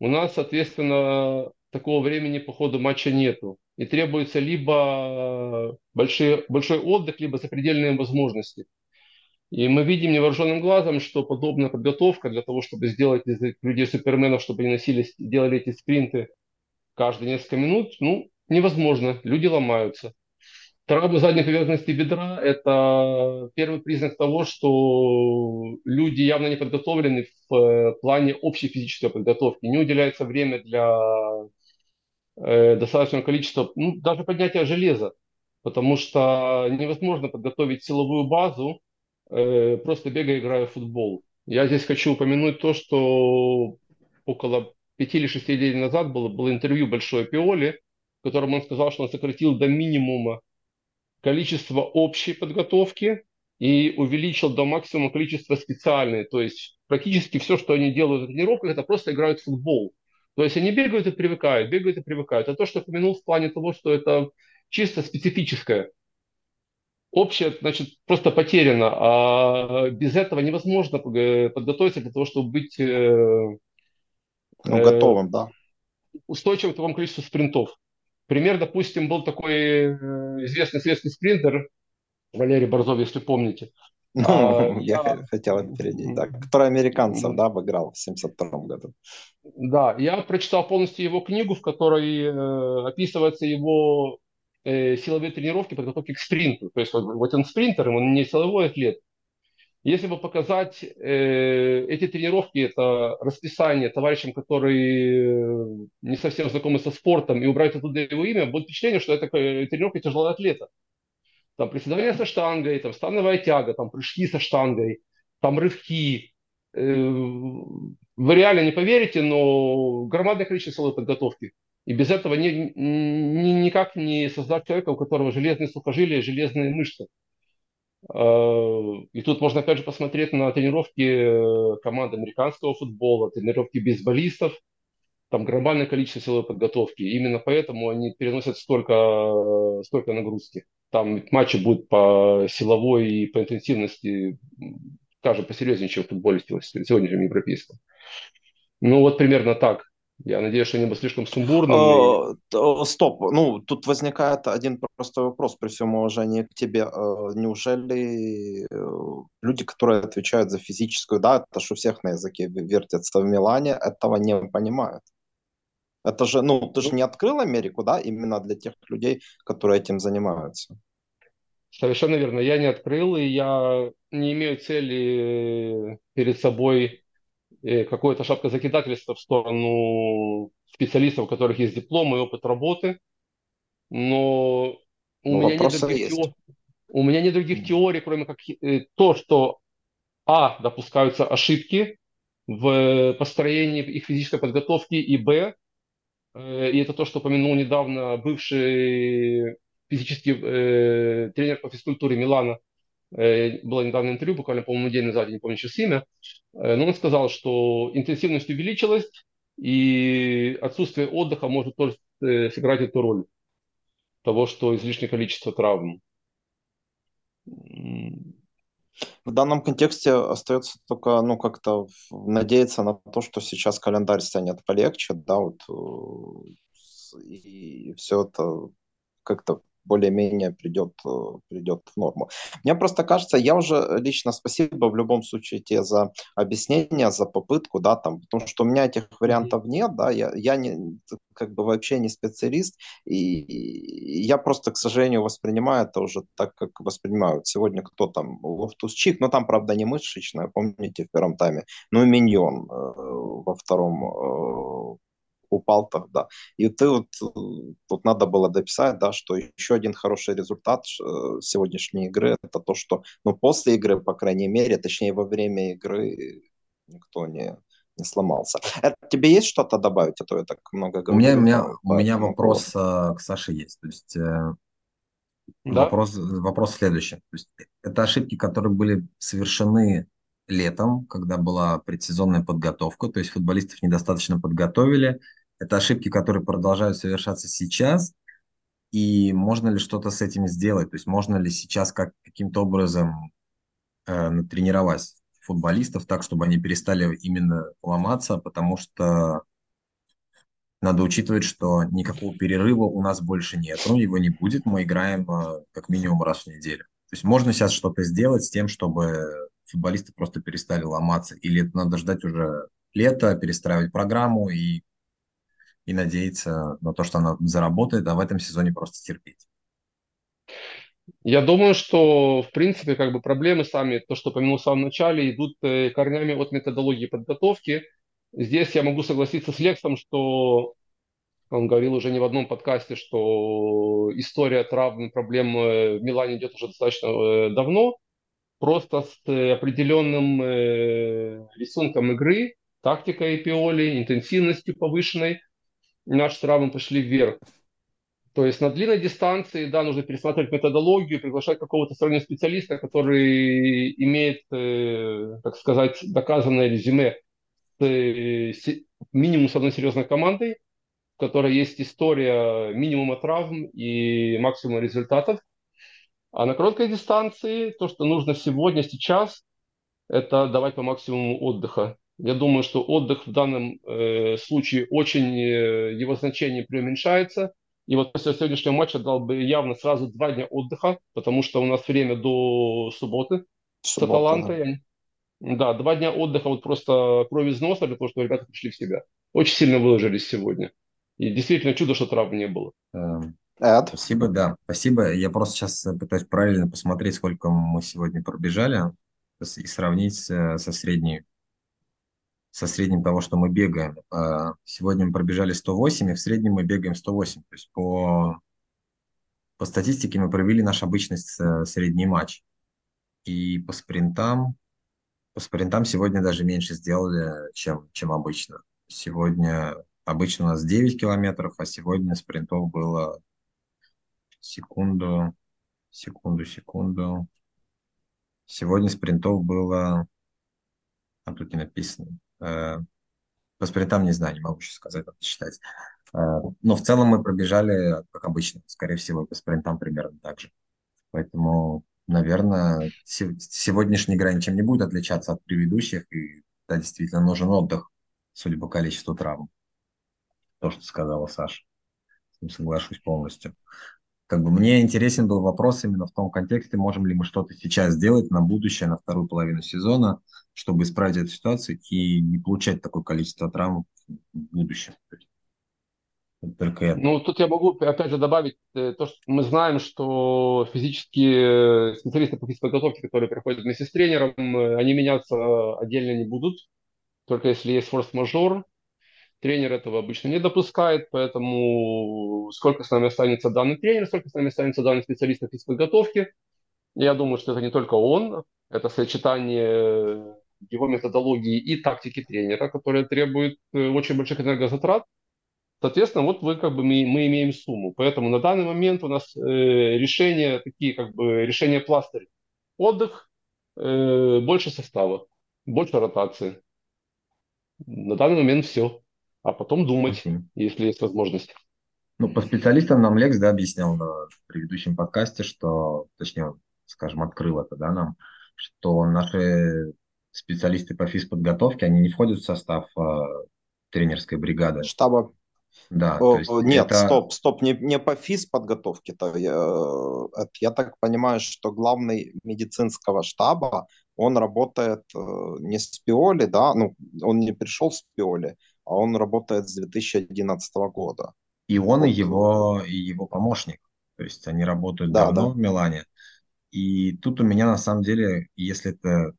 У нас, соответственно, такого времени по ходу матча нету. И требуется либо большой, большой отдых, либо запредельные возможности. И мы видим невооруженным глазом, что подобная подготовка для того, чтобы сделать из людей суперменов, чтобы они носились, делали эти спринты каждые несколько минут, ну, невозможно. Люди ломаются. Травма задней поверхности бедра – это первый признак того, что люди явно не подготовлены в э, плане общей физической подготовки. Не уделяется время для э, достаточного количества, ну, даже поднятия железа, потому что невозможно подготовить силовую базу, э, просто бегая, играя в футбол. Я здесь хочу упомянуть то, что около пяти или шести дней назад было, было интервью большой Пиоли, в котором он сказал, что он сократил до минимума количество общей подготовки и увеличил до максимума количество специальной. То есть практически все, что они делают на тренировках, это просто играют в футбол. То есть они бегают и привыкают, бегают и привыкают. А то, что упомянул в плане того, что это чисто специфическое, общее, значит, просто потеряно. А без этого невозможно подготовиться для того, чтобы быть э, ну, готовым, да. устойчивым к такому количеству спринтов. Пример, допустим, был такой э, известный советский спринтер Валерий Борзов, если помните. Ну, а, я, я хотел опередить, да, который американцев, да, обыграл в 72 году. Да, я прочитал полностью его книгу, в которой э, описываются его э, силовые тренировки подготовки к спринту. То есть вот, вот он спринтер, он не силовой атлет. Если бы показать э, эти тренировки, это расписание товарищам, которые не совсем знакомы со спортом, и убрать оттуда его имя, будет впечатление, что это э, тренировка тяжелого атлета. Там приседания со штангой, там становая тяга, там прыжки со штангой, там рывки. Э, вы реально не поверите, но громадное количество силовой подготовки. И без этого ни, ни, никак не создать человека, у которого железные сухожилия, железные мышцы. Э, и тут можно опять же посмотреть на тренировки э, команд американского футбола, тренировки бейсболистов. Там глобальное количество силовой подготовки. Именно поэтому они переносят столько, столько нагрузки. Там матчи будут по силовой и по интенсивности, скажем, посерьезнее, чем в футболе сегодняшнем европейском. Ну вот примерно так. Я надеюсь, что не был слишком сумбурным. Uh, стоп, ну тут возникает один простой вопрос при всем уважении к тебе. Uh, неужели люди, которые отвечают за физическую, да, это что всех на языке вертятся в Милане, этого не понимают? Это же, ну, ты же не открыл Америку, да, именно для тех людей, которые этим занимаются. Совершенно верно. Я не открыл, и я не имею цели перед собой какое-то шапка закидательства в сторону специалистов, у которых есть диплом и опыт работы. Но у, Но меня, нет других теорий, у меня нет других теорий, кроме как э, то, что А, допускаются ошибки в построении их физической подготовки, и Б, э, и это то, что упомянул недавно бывший физический э, тренер по физкультуре Милана, было недавно интервью, буквально, по-моему, день назад, я не помню сейчас имя, э, но он сказал, что интенсивность увеличилась, и отсутствие отдыха может тоже э, сыграть эту роль того, что излишнее количество травм. В данном контексте остается только, ну, как-то надеяться на то, что сейчас календарь станет полегче, да, вот, и все это как-то более-менее придет, э, придет в норму. Мне просто кажется, я уже лично спасибо в любом случае тебе за объяснение, за попытку, да, там, потому что у меня этих вариантов нет, да, я, я не, как бы вообще не специалист, и, и я просто, к сожалению, воспринимаю это уже так, как воспринимают сегодня кто там, Лофтус-Чик, но там, правда, не мышечная, помните, в первом тайме, ну и Миньон э, во втором э, упал тогда. И ты вот тут надо было дописать, да, что еще один хороший результат э, сегодняшней игры это то, что ну, после игры, по крайней мере, точнее во время игры никто не, не сломался. Это, тебе есть что-то добавить, а то я так много говорю. У меня, у меня, у меня вопрос а, к Саше есть. То есть э, да? вопрос, вопрос следующий. То есть, это ошибки, которые были совершены летом, когда была предсезонная подготовка, то есть футболистов недостаточно подготовили. Это ошибки, которые продолжают совершаться сейчас, и можно ли что-то с этим сделать? То есть можно ли сейчас как, каким-то образом э, натренировать футболистов так, чтобы они перестали именно ломаться, потому что надо учитывать, что никакого перерыва у нас больше нет, ну, его не будет, мы играем э, как минимум раз в неделю. То есть можно сейчас что-то сделать с тем, чтобы футболисты просто перестали ломаться? Или это надо ждать уже лето, перестраивать программу и, и надеяться на то, что она заработает, а в этом сезоне просто терпеть? Я думаю, что, в принципе, как бы проблемы сами, то, что упомянул в самом начале, идут э, корнями от методологии подготовки. Здесь я могу согласиться с Лексом, что он говорил уже не в одном подкасте, что история травм, проблем э, в Милане идет уже достаточно э, давно просто с э, определенным э, рисунком игры, тактикой Пиоли, интенсивностью повышенной, наши травмы пошли вверх. То есть на длинной дистанции, да, нужно пересматривать методологию, приглашать какого-то стороннего специалиста, который имеет, э, так сказать, доказанное резюме с, э, с, минимум с одной серьезной командой, в которой есть история минимума травм и максимума результатов. А на короткой дистанции то, что нужно сегодня, сейчас, это давать по максимуму отдыха. Я думаю, что отдых в данном э, случае очень, э, его значение преуменьшается. И вот после сегодняшнего матча дал бы явно сразу два дня отдыха, потому что у нас время до субботы с Аталантой. Да. да, два дня отдыха, вот просто кровь из носа, для того, чтобы ребята пришли в себя. Очень сильно выложились сегодня. И действительно чудо, что травм не было. Эм, Эд. Спасибо, да. Спасибо. Я просто сейчас э, пытаюсь правильно посмотреть, сколько мы сегодня пробежали и сравнить э, со средней со средним того, что мы бегаем. А, сегодня мы пробежали 108, и в среднем мы бегаем 108. То есть по, по статистике мы провели наш обычный средний матч. И по спринтам, по спринтам сегодня даже меньше сделали, чем, чем обычно. Сегодня обычно у нас 9 километров, а сегодня спринтов было Секунду, секунду, секунду. Сегодня спринтов было... А тут не написано. Э, по спринтам не знаю, не могу сейчас сказать, надо считать. Э, но в целом мы пробежали, как обычно, скорее всего, по спринтам примерно так же. Поэтому, наверное, сегодняшняя игра ничем не будет отличаться от предыдущих. И да, действительно нужен отдых, судя по количеству травм. То, что сказала Саша. Соглашусь полностью как бы мне интересен был вопрос именно в том контексте, можем ли мы что-то сейчас сделать на будущее, на вторую половину сезона, чтобы исправить эту ситуацию и не получать такое количество травм в будущем. Только это. Ну, тут я могу, опять же, добавить э, то, что мы знаем, что физические э, специалисты по физподготовке, которые приходят вместе с тренером, э, они меняться отдельно не будут, только если есть форс-мажор, Тренер этого обычно не допускает, поэтому сколько с нами останется данный тренер, сколько с нами останется данный специалист по физподготовке. Я думаю, что это не только он, это сочетание его методологии и тактики тренера, которая требует э, очень больших энергозатрат. Соответственно, вот вы как бы мы, мы имеем сумму. Поэтому на данный момент у нас э, решения такие как бы решения пластырь. Отдых, э, больше состава, больше ротации. На данный момент все а потом думать, okay. если есть возможность. Ну, по специалистам нам Лекс да, объяснял в предыдущем подкасте, что, точнее, скажем, открыл это да, нам, что наши специалисты по физподготовке, они не входят в состав э, тренерской бригады. Штаба. Да, О, нет, это... стоп, стоп, не, не по физподготовке-то. Я, э, я так понимаю, что главный медицинского штаба, он работает э, не с Пиоли, да, ну, он не пришел с Пиоли, а он работает с 2011 года. И он, вот. и его, и его помощник. То есть они работают да, давно да. в Милане. И тут у меня на самом деле, если эта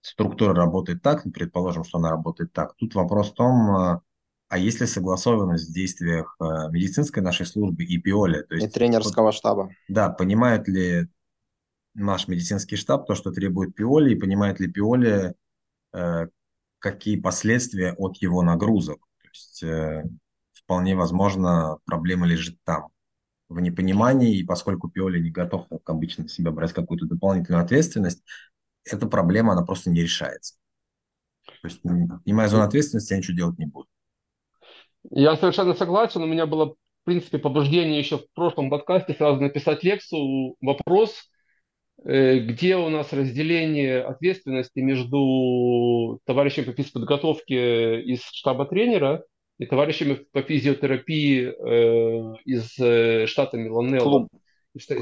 структура работает так, предположим, что она работает так, тут вопрос в том, э, а есть ли согласованность в действиях э, медицинской нашей службы и ПИОЛи? То есть, и тренерского штаба. Да, понимает ли наш медицинский штаб то, что требует ПИОЛи, и понимает ли ПИОЛи, э, какие последствия от его нагрузок? То есть э, вполне возможно проблема лежит там, в непонимании, и поскольку ПИОЛи не готов, как обычно, себя брать какую-то дополнительную ответственность, эта проблема, она просто не решается. То есть, не моя зона ответственности, я ничего делать не буду. Я совершенно согласен. У меня было, в принципе, побуждение еще в прошлом подкасте сразу написать лекцию. Вопрос, где у нас разделение ответственности между товарищем по физподготовке из штаба тренера и товарищами по физиотерапии э, из э, штата Миланелло. Клуб.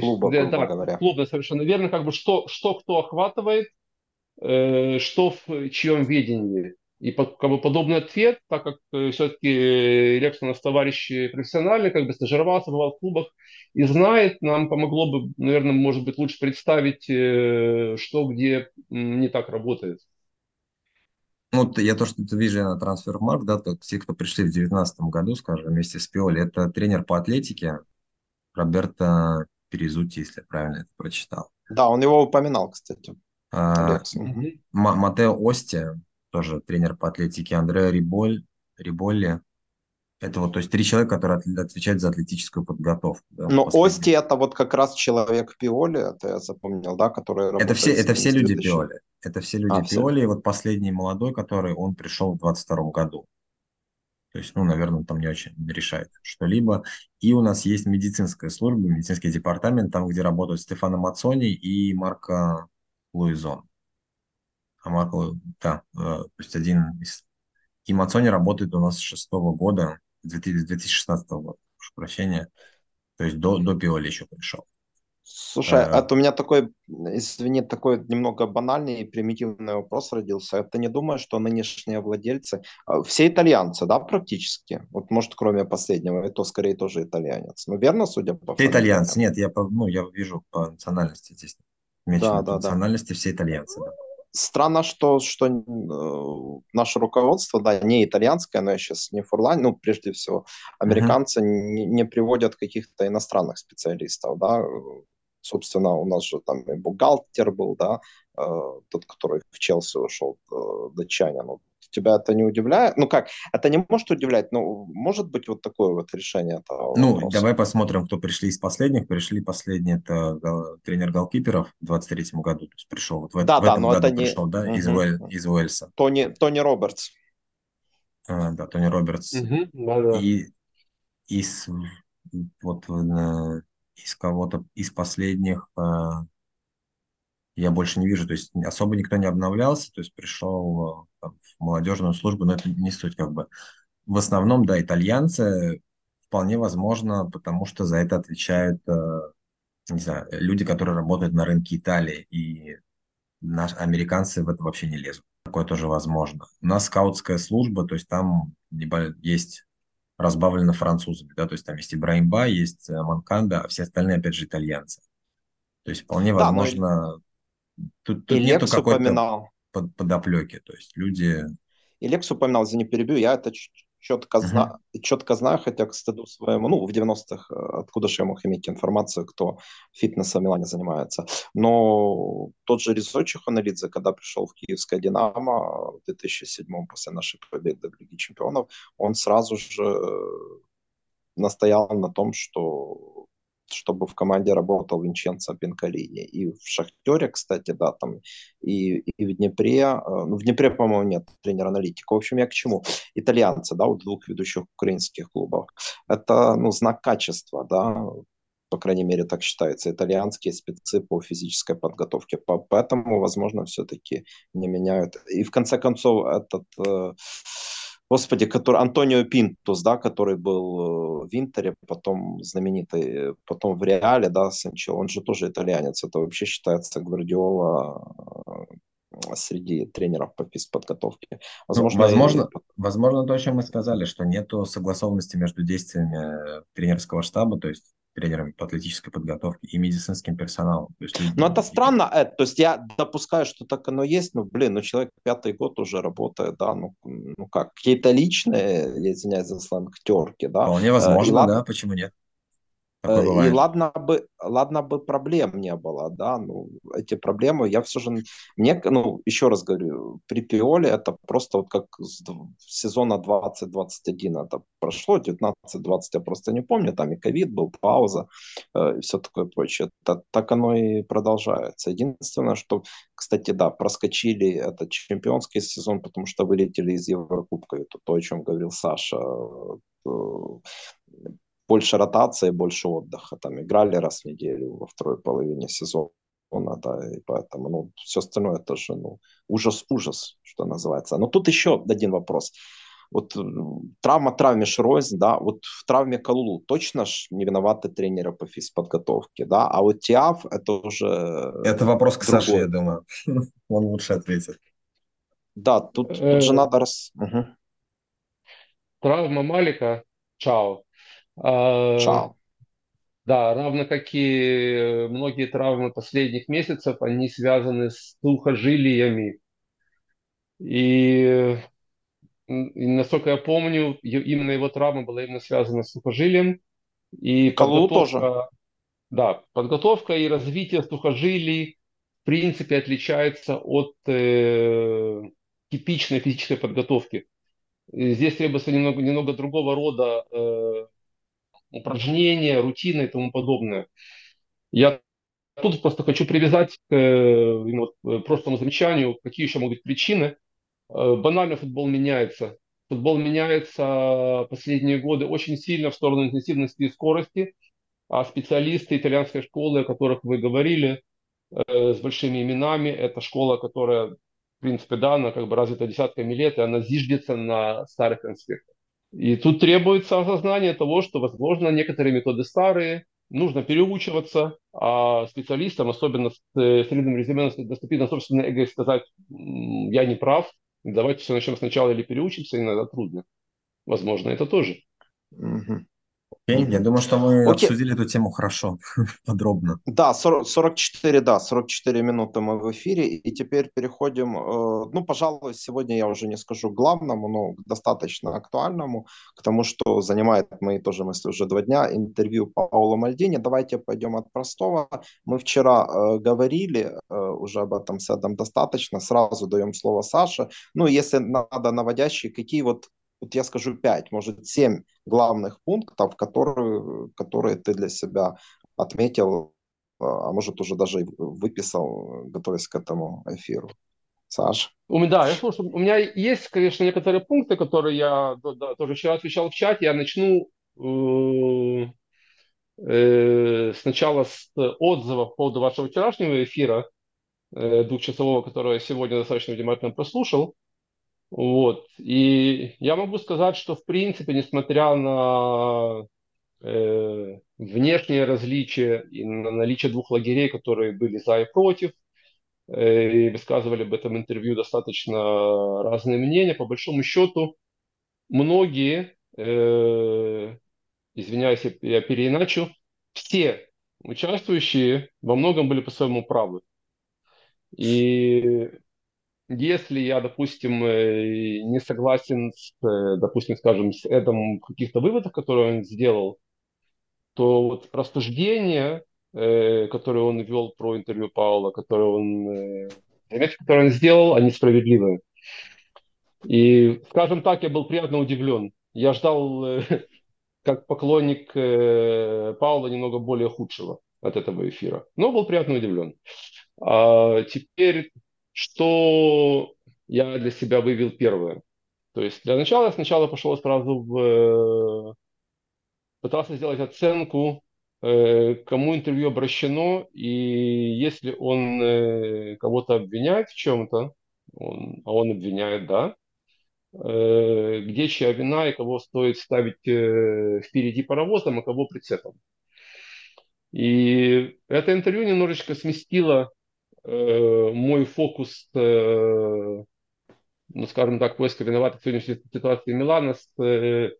Клуба, да, да, говоря. клубно, совершенно верно. Как бы что, что кто охватывает, что в чьем ведении. И как бы подобный ответ, так как э, все-таки Лекс у нас товарищ профессиональный, как бы стажировался, бывал в клубах и знает, нам помогло бы, наверное, может быть, лучше представить, э, что где не так работает. Ну, вот я то, что ты вижу на трансфермарк, да, то те, кто пришли в 2019 году, скажем, вместе с Пиоли, это тренер по атлетике Роберто Перезути, если я правильно это прочитал. Да, он его упоминал, кстати. А, Матео Ости, тоже тренер по атлетике, Андреа Риболь, Риболли. Это вот, то есть три человека, которые отвечают за атлетическую подготовку. Да, Но Ости это вот как раз человек Пиоли, это я запомнил, да, который Это все, это все люди Пиоли. Это все люди а, Пиоли. Все. И вот последний молодой, который он пришел в 22 году. То есть, ну, наверное, там не очень решает что-либо. И у нас есть медицинская служба, медицинский департамент, там, где работают Стефано Мацони и Марко Луизон. А Марко, да, э, то есть один из... И Мацони работает у нас с шестого года, с 2016 года, прошу прощения. То есть до, до Пиоли еще пришел. Слушай, а... это у меня такой, извини, такой немного банальный и примитивный вопрос родился. А ты не думаешь, что нынешние владельцы, а, все итальянцы, да, практически? Вот, может, кроме последнего, и то скорее тоже итальянец. Ну, верно, судя по Все итальянцы, нет, я, ну, я вижу по национальности здесь. Да, да, национальности да. все итальянцы, да странно, что, что э, наше руководство, да, не итальянское, но я сейчас не Фурлань, ну, прежде всего, американцы uh-huh. не, не приводят каких-то иностранных специалистов, да, собственно, у нас же там и бухгалтер был, да, э, тот, который в Челси ушел, э, датчанин, ну, тебя это не удивляет? Ну как, это не может удивлять, но может быть вот такое вот решение этого Ну, вопроса. давай посмотрим, кто пришли из последних. Пришли последние, это тренер голкиперов в 23 году, то есть пришел вот в, да, в да, этом году это пришел, не... да, угу. из, Уэль, из Уэльса. Тони, Тони Робертс. А, да, Тони Робертс. Угу, да, да. И из вот из кого-то из последних а, я больше не вижу, то есть особо никто не обновлялся, то есть пришел э, там, в молодежную службу, но это не суть как бы. В основном, да, итальянцы вполне возможно, потому что за это отвечают, э, не знаю, люди, которые работают на рынке Италии, и наши американцы в это вообще не лезут. Такое тоже возможно. У нас скаутская служба, то есть там есть разбавлено французами, да, то есть там есть Ибраимба, есть э, Манканда, а все остальные, опять же, итальянцы. То есть вполне да, возможно, Тут, тут нету какой-то под, подоплеки, то есть люди... И Лекс упоминал, извини, перебью, я это четко, знаю, четко знаю, хотя к стыду своему, ну, в 90-х, э, откуда же я мог иметь информацию, кто фитнесом в Милане занимается. Но тот же Ризо Чеханалидзе, когда пришел в Киевское «Динамо» в 2007 после нашей победы в Лиге Чемпионов, он сразу же настоял на том, что чтобы в команде работал Винченцо Пинкалини. И в Шахтере, кстати, да, там, и, и в Днепре, э, ну, в Днепре, по-моему, нет тренера-аналитика. В общем, я к чему? Итальянцы, да, у двух ведущих украинских клубов. Это, ну, знак качества, да, по крайней мере, так считается, итальянские спецы по физической подготовке. Поэтому, возможно, все-таки не меняют. И в конце концов, этот э, Господи, который Антонио Пинтус, да, который был в Интере, потом знаменитый, потом в Реале, да, Санчо, он же тоже итальянец, это вообще считается Гвардиола среди тренеров по физподготовке. Возможно, ну, возможно, и... возможно, то, о чем мы сказали, что нет согласованности между действиями тренерского штаба, то есть тренерами по атлетической подготовке и медицинским персоналом. То есть, ну, это странно, Эд, то есть я допускаю, что так оно есть, но, блин, ну, человек пятый год уже работает, да, ну, ну как, какие-то личные, я извиняюсь за сленг, терки, да. Вполне возможно, э, да, почему нет? Такое и ладно бы, ладно бы проблем не было, да, ну, эти проблемы, я все же, мне, ну, еще раз говорю, при Пиоле это просто вот как с сезона 2021 это прошло, 19-20 я просто не помню, там и ковид был, пауза, э, и все такое прочее. Это, так оно и продолжается. Единственное, что, кстати, да, проскочили этот чемпионский сезон, потому что вылетели из Еврокубка, это то, о чем говорил Саша, э, больше ротации, больше отдыха. Там играли раз в неделю во второй половине сезона, да, и поэтому, ну, все остальное тоже, ну, ужас-ужас, что называется. Но тут еще один вопрос. Вот травма травме Шроз, да, вот в травме Калулу точно ж не виноваты тренеры по физподготовке, да, а вот Тиаф это уже... Это вопрос к другой. Саше, я думаю. Он лучше ответит. Да, тут, тут же э, надо... Раз... Угу. Травма Малика, чао. А. Да, равно как и многие травмы последних месяцев, они связаны с сухожилиями. И, и насколько я помню, именно его травма была именно связана с сухожилием. И Калу тоже. Да, подготовка и развитие сухожилий в принципе отличается от э, типичной физической подготовки. Здесь требуется немного, немного другого рода э, упражнения, рутины и тому подобное. Я тут просто хочу привязать к э, вот, э, простому замечанию, какие еще могут быть причины. Э, банально футбол меняется. Футбол меняется последние годы очень сильно в сторону интенсивности и скорости, а специалисты итальянской школы, о которых вы говорили, с большими именами, это школа, которая, в принципе, да, она как бы развита десятками лет, и она зиждется на старых конспектах. И тут требуется осознание того, что, возможно, некоторые методы старые, нужно переучиваться, а специалистам, особенно с э, средним резюме, наступить на собственное эго и сказать, я не прав, давайте все начнем сначала или переучимся, иногда трудно. Возможно, это тоже. Угу. Окей, я думаю, что мы Окей. обсудили эту тему хорошо, подробно. Да, 40, 44, да, 44 минуты мы в эфире, и теперь переходим, э, ну, пожалуй, сегодня я уже не скажу главному, но достаточно актуальному, к тому, что занимает мои тоже мысли уже два дня, интервью Паула Мальдини. Давайте пойдем от простого. Мы вчера э, говорили э, уже об этом с Эдом достаточно, сразу даем слово Саше. Ну, если надо наводящие, какие вот вот я скажу пять, может, семь главных пунктов, которые, которые ты для себя отметил, а, а может, уже даже выписал, готовясь к этому эфиру. Саш? У меня, да, я слушаю. У меня есть, конечно, некоторые пункты, которые я да, тоже вчера отвечал в чате. Я начну э, э, сначала с отзывов по поводу вашего вчерашнего эфира, э, двухчасового, который я сегодня достаточно внимательно прослушал. Вот. И я могу сказать, что в принципе, несмотря на э, внешние различия и на наличие двух лагерей, которые были за и против, э, и высказывали об этом интервью достаточно разные мнения, по большому счету многие, э, извиняюсь, я переиначу, все участвующие во многом были по-своему правы. И если я, допустим, э, не согласен с, э, допустим, скажем, с Эдом каких-то выводах, которые он сделал, то вот рассуждения, э, которые он вел про интервью Паула, которые он, заметки, которые он сделал, они справедливые. И, скажем так, я был приятно удивлен. Я ждал, как поклонник Паула, немного более худшего от этого эфира. Но был приятно удивлен. А теперь что я для себя вывел первое. То есть для начала я сначала пошел сразу в... Э, пытался сделать оценку, э, кому интервью обращено, и если он э, кого-то обвиняет в чем-то, он, а он обвиняет, да, где чья вина и кого стоит ставить впереди паровозом, а кого прицепом. И это интервью немножечко сместило мой фокус ну, скажем так, поиска виноватых в сегодняшней ситуации Милана с э,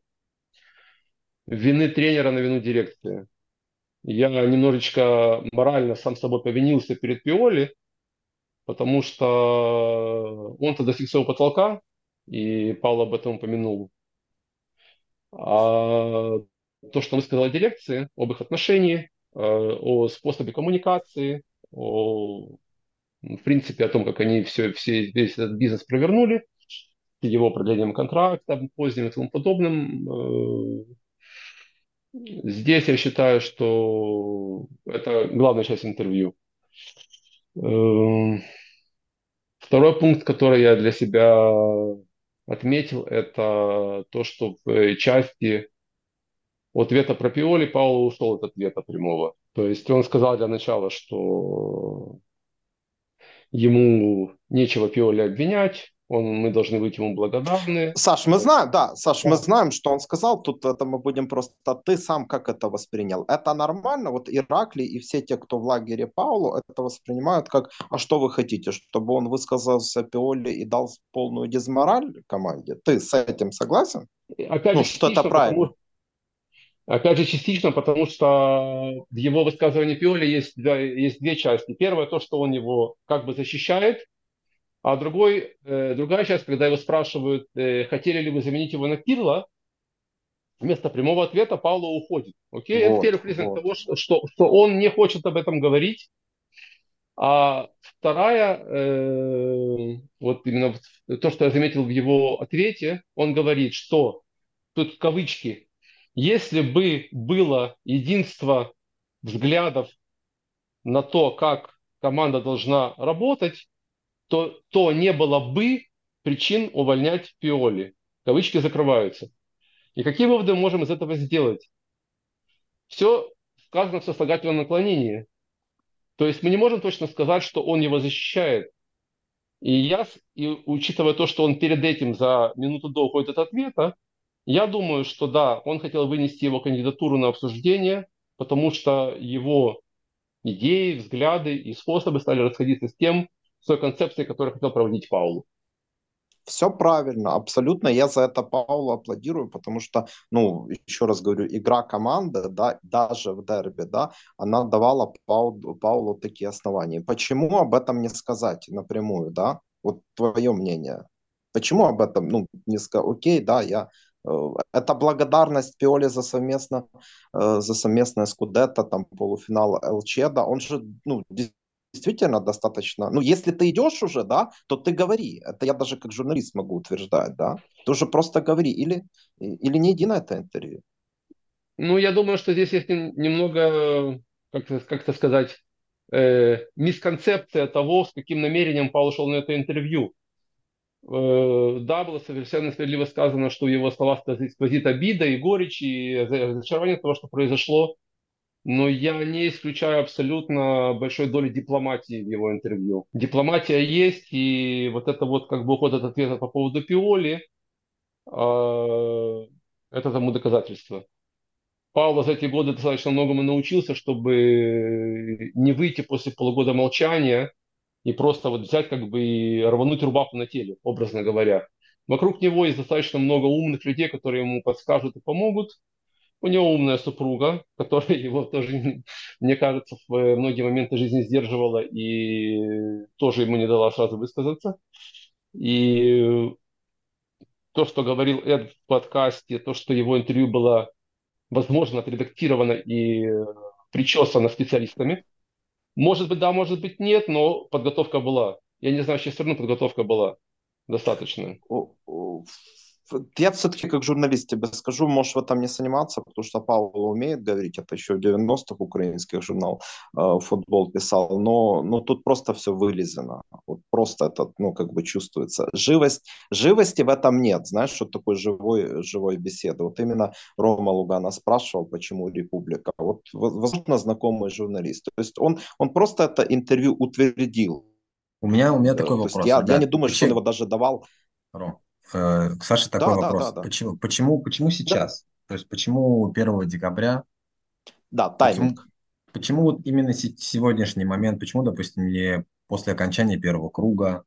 вины тренера на вину дирекции. Я немножечко морально сам собой повинился перед Пиоли, потому что он-то достиг своего потолка, и Павел об этом упомянул. А то, что он сказал о дирекции, об их отношении, э, о способе коммуникации, о в принципе, о том, как они все, все, весь этот бизнес провернули, его продлением контракта поздним и тому подобным. Э, здесь я считаю, что это главная часть интервью. Э, второй пункт, который я для себя отметил, это то, что в части ответа про Пиоли Пауло ушел от ответа прямого. То есть он сказал для начала, что ему нечего Пиоли обвинять, он, мы должны быть ему благодарны. Саш, мы знаем, да, Саш, мы знаем, что он сказал, тут это мы будем просто, ты сам как это воспринял? Это нормально? Вот Иракли и все те, кто в лагере Паулу, это воспринимают как, а что вы хотите, чтобы он высказался Пиоли и дал полную дезмораль команде? Ты с этим согласен? Опять ну, что это правильно. Потому, Опять же, частично, потому что в его высказывании Пиоли есть, есть две части. Первое, то, что он его как бы защищает, а другой, э, другая часть, когда его спрашивают, э, хотели ли вы заменить его на Кирла, вместо прямого ответа Пауло уходит. Окей? Вот, Это первый признак вот. того, что, что, что он не хочет об этом говорить. А вторая, э, вот именно то, что я заметил в его ответе, он говорит, что тут кавычки если бы было единство взглядов на то, как команда должна работать, то, то не было бы причин увольнять Пиоли. Кавычки закрываются. И какие выводы можем из этого сделать? Все сказано в сослагательном наклонении. То есть мы не можем точно сказать, что он его защищает. И я, и учитывая то, что он перед этим за минуту до уходит от ответа, я думаю, что да, он хотел вынести его кандидатуру на обсуждение, потому что его идеи, взгляды и способы стали расходиться с тем, с той концепцией, которую хотел проводить Паулу. Все правильно, абсолютно. Я за это Паулу аплодирую, потому что, ну, еще раз говорю, игра команды, да, даже в дерби, да, она давала Паулу, Паулу такие основания. Почему об этом не сказать напрямую, да? Вот твое мнение. Почему об этом, ну, не сказать, окей, да, я это благодарность Пиоли за совместно, э, за совместное Скудетто, там полуфинал ЛЧ, он же, ну, действительно достаточно, ну, если ты идешь уже, да, то ты говори. Это я даже как журналист могу утверждать, да. Ты уже просто говори. Или, или не иди на это интервью. Ну, я думаю, что здесь есть немного, как, как это сказать, э, мисконцепция того, с каким намерением Павел шел на это интервью. Э, да, было совершенно справедливо сказано, что его словах сквозит обида и горечь, и разочарование того, что произошло. Но я не исключаю абсолютно большой доли дипломатии в его интервью. Дипломатия есть, и вот это вот как бы уход от ответа по поводу Пиоли, э, это тому доказательство. Павло за эти годы достаточно многому научился, чтобы не выйти после полугода молчания и просто вот взять как бы и рвануть рубаху на теле, образно говоря. Вокруг него есть достаточно много умных людей, которые ему подскажут и помогут. У него умная супруга, которая его тоже, мне кажется, в многие моменты жизни сдерживала и тоже ему не дала сразу высказаться. И то, что говорил Эд в подкасте, то, что его интервью было, возможно, отредактировано и причесано специалистами, может быть, да, может быть, нет, но подготовка была. Я не знаю, сейчас все равно подготовка была достаточно. Я все-таки как журналист тебе скажу, можешь в этом не заниматься, потому что Павел умеет говорить, это еще в 90-х украинских журнал э, футбол писал, но, но тут просто все вылезено, вот просто это, ну, как бы чувствуется. Живость, живости в этом нет, знаешь, что такое живой, живой беседы. Вот именно Рома Лугана спрашивал, почему Республика. Вот, возможно, знакомый журналист. То есть он, он просто это интервью утвердил. У меня, у меня такой вопрос. Я, я не думаю, Почему? что он его даже давал. Ром, Э, к Саше такой Да, да, да, вопрос. да. Почему, почему, почему Да. сейчас? То есть почему 1 декабря? Да, Почему, тайминг. почему вот именно се- сегодняшний момент? Почему, допустим, не после окончания первого круга?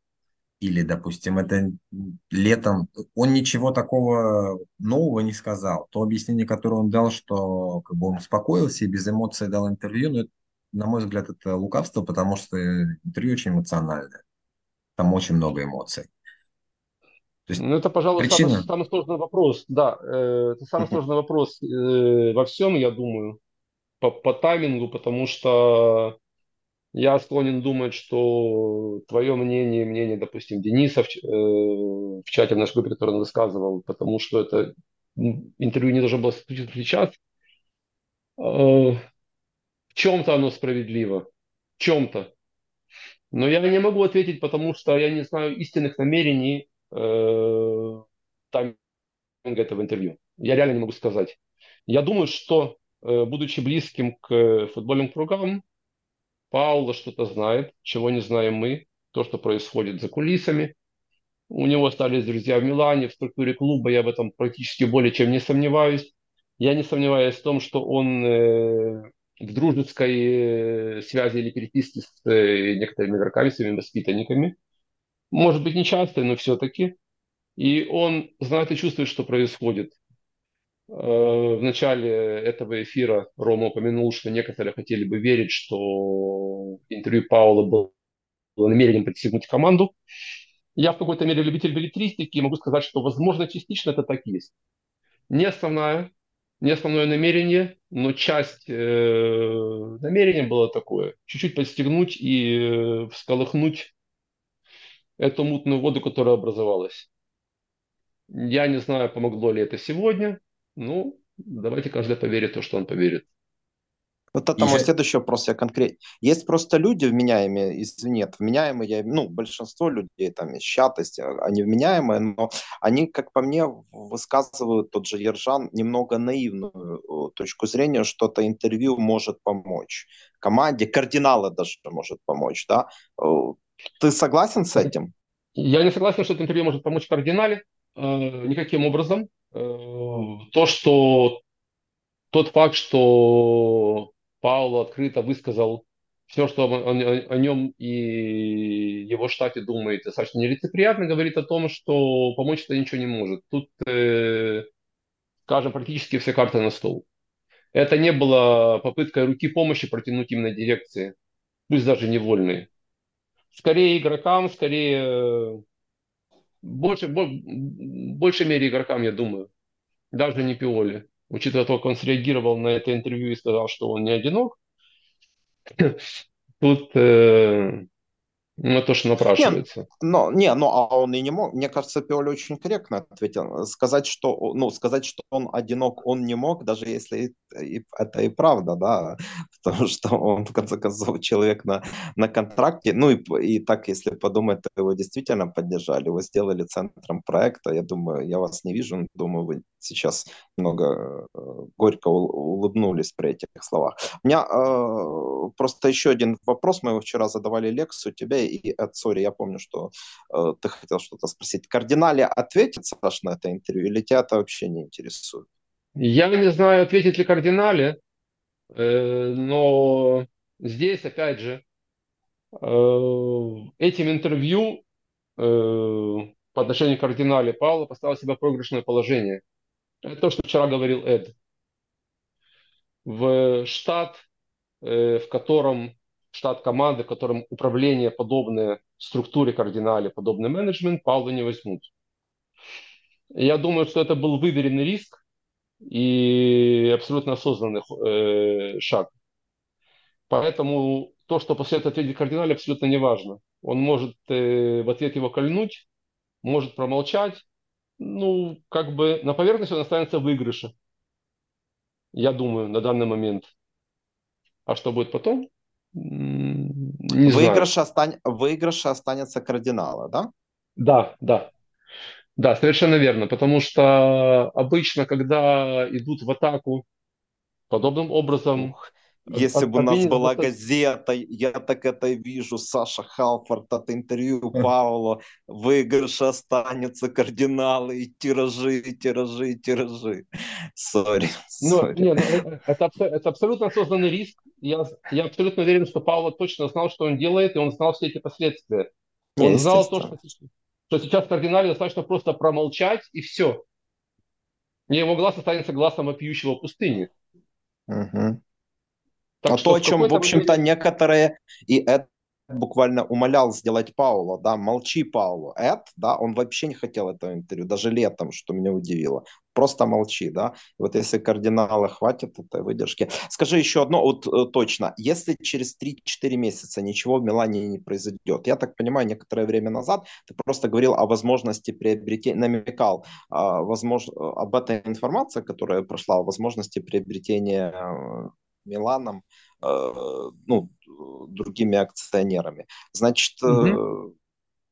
Или, допустим, это летом? Он ничего такого нового не сказал. То объяснение, которое он дал, что как бы он успокоился и без эмоций дал интервью, но это, на мой взгляд, это лукавство, потому что интервью очень эмоциональное. Там очень много эмоций. Есть Ну, это, пожалуй, самый, причина... самый сложный вопрос. Да, э, это самый сложный вопрос э, во всем, я думаю, по, по таймингу, потому что я склонен думать, что твое мнение, мнение, допустим, Дениса в, э, в чате в нашей группе, который он высказывал, потому что это интервью не должно было случиться сейчас, э, в чем-то оно справедливо, в чем-то. Но я не могу ответить, потому что я не знаю истинных намерений э, тайминга этого интервью. Я реально не могу сказать. Я думаю, что, э, будучи близким к футбольным кругам, Паула что-то знает, чего не знаем мы, то, что происходит за кулисами. У него остались друзья в Милане, в структуре клуба, я в этом практически более чем не сомневаюсь. Я не сомневаюсь в том, что он э, в дружеской э, связи или переписке с э, некоторыми игроками, своими воспитанниками. Может быть, не часто, но все-таки. И он знает и чувствует, что происходит. Э, В начале этого эфира Рома упомянул, что некоторые хотели бы верить, что интервью Паула было намерением подстегнуть команду. Я в какой-то мере любитель билетристики и могу сказать, что, возможно, частично это так есть. Не основная, не основное намерение, но часть э, намерения было такое. Чуть-чуть подстегнуть и э, всколыхнуть эту мутную воду, которая образовалась. Я не знаю, помогло ли это сегодня. Ну, давайте каждый поверит то, что он поверит. Вот это мой следующий вопрос, я конкретно. Есть просто люди вменяемые, извини, вменяемые, я, ну, большинство людей там из они вменяемые, но они, как по мне, высказывают тот же Ержан немного наивную э, точку зрения, что это интервью может помочь команде, кардиналы даже может помочь, да? Ты согласен с этим? Я не согласен, что это интервью может помочь кардинале э, никаким образом. Э, то, что тот факт, что Пауло открыто высказал все, что о, о- о нем и его штате думает, достаточно нелицеприятно, говорит о том, что помочь это ничего не может. Тут, э, скажем, практически все карты на стол. Это не было попыткой руки помощи протянуть именно дирекции, пусть даже невольной. Скорее игрокам, скорее э, больше, бо- в большей мере игрокам, я думаю, даже не Пиоли. Учитывая то, как он среагировал на это интервью и сказал, что он не одинок, тут э, ну, то, что напрашивается. но, не, ну, а он и не мог. Мне кажется, Пиоли очень корректно ответил. Сказать, что, ну, сказать, что он одинок, он не мог, даже если и- это и правда, да, потому что он, в конце концов, человек на, на контракте. Ну, и, и так, если подумать, то его действительно поддержали, его сделали центром проекта. Я думаю, я вас не вижу, но думаю, вы сейчас немного э, горько ул- улыбнулись при этих словах. У меня э, просто еще один вопрос. Мы его вчера задавали Лексу, тебе и от Сори. Я помню, что э, ты хотел что-то спросить. Кардинале ответит Саш на это интервью или тебя это вообще не интересует? Я не знаю, ответит ли кардинале, э, но здесь, опять же, э, этим интервью э, по отношению к кардинале Павло поставил себя в проигрышное положение. Это то, что вчера говорил Эд. В штат, э, в котором штат команды, в котором управление подобное структуре кардинале, подобный менеджмент, Павла не возьмут. Я думаю, что это был выверенный риск и абсолютно осознанный э, шаг. Поэтому то, что после этого ответит кардинале, абсолютно не важно. Он может э, в ответ его кольнуть, может промолчать. Ну, как бы на поверхности он останется в выигрыше. Я думаю, на данный момент. А что будет потом? Не знаю. Выигрыш, остань... Выигрыш останется кардинала, да? Да, да. Да, совершенно верно. Потому что обычно, когда идут в атаку подобным образом, Ух, Если бы у нас была газета, я так это вижу, Саша Халфорд от интервью Пауло, выигрыш останется, кардиналы, и тиражи, и тиражи, и тиражи. Сори. Ну, не, ну, э, это, это абсолютно осознанный риск. Я, я абсолютно уверен, что Пауло точно знал, что он делает, и он знал все эти последствия. Он знал то, что, что сейчас кардинале достаточно просто промолчать, и все. И его глаз останется глазом опьющего пустыни. Угу. Так а то, о чем, в общем-то, момент... некоторые, и это буквально умолял сделать Паула, да, молчи, Пауло. Эд, да, он вообще не хотел этого интервью, даже летом, что меня удивило. Просто молчи, да. Вот если кардинала хватит этой выдержки. Скажи еще одно, вот э, точно, если через 3-4 месяца ничего в Милане не произойдет, я так понимаю, некоторое время назад ты просто говорил о возможности приобретения, намекал а, возможно, об этой информации, которая прошла, о возможности приобретения э, Миланом, э, ну, другими акционерами. Значит, угу.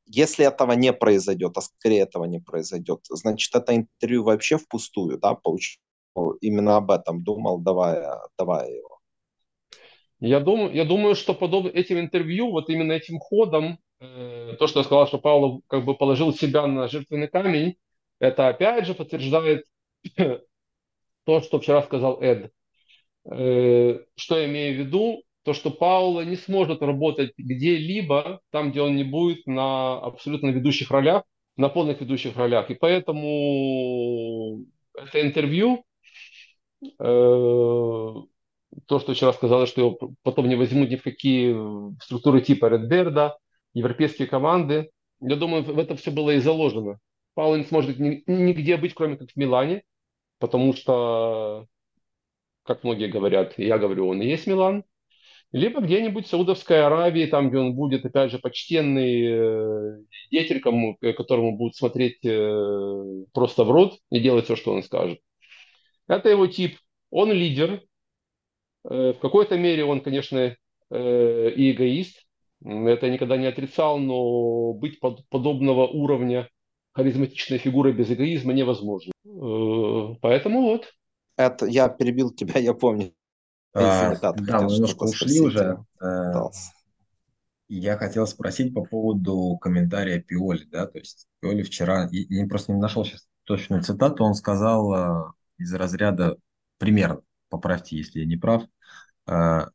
если этого не произойдет, а скорее этого не произойдет, значит, это интервью вообще впустую, да, получил. Именно об этом думал, давая, давая его. Я думаю, я думаю, что подобно этим интервью, вот именно этим ходом, э, то, что я сказал, что Павлов как бы положил себя на жертвенный камень, это опять же подтверждает то, что вчера сказал Эд. Э, что я имею в виду? То, что Паула не сможет работать где-либо, там, где он не будет на абсолютно ведущих ролях, на полных ведущих ролях. И поэтому это интервью, э, то, что вчера сказала, что его потом не возьмут ни в какие структуры типа Редберда, европейские команды, я думаю, в это все было и заложено. Паула не сможет нигде быть, кроме как в Милане, потому что как многие говорят, я говорю, он и есть Милан, либо где-нибудь в Саудовской Аравии, там, где он будет, опять же, почтенный э, деятель, кому, которому будут смотреть э, просто в рот и делать все, что он скажет. Это его тип. Он лидер. Э, в какой-то мере он, конечно, э, и эгоист. Это я никогда не отрицал, но быть под, подобного уровня харизматичной фигурой без эгоизма невозможно. Э, поэтому вот. Это я перебил тебя, я помню. А, да, мы немножко ушли уже. Пытался. Я хотел спросить по поводу комментария Пиоли, да, то есть Пиоли вчера, я просто не нашел сейчас точную цитату, он сказал а, из разряда, примерно, поправьте, если я не прав, а,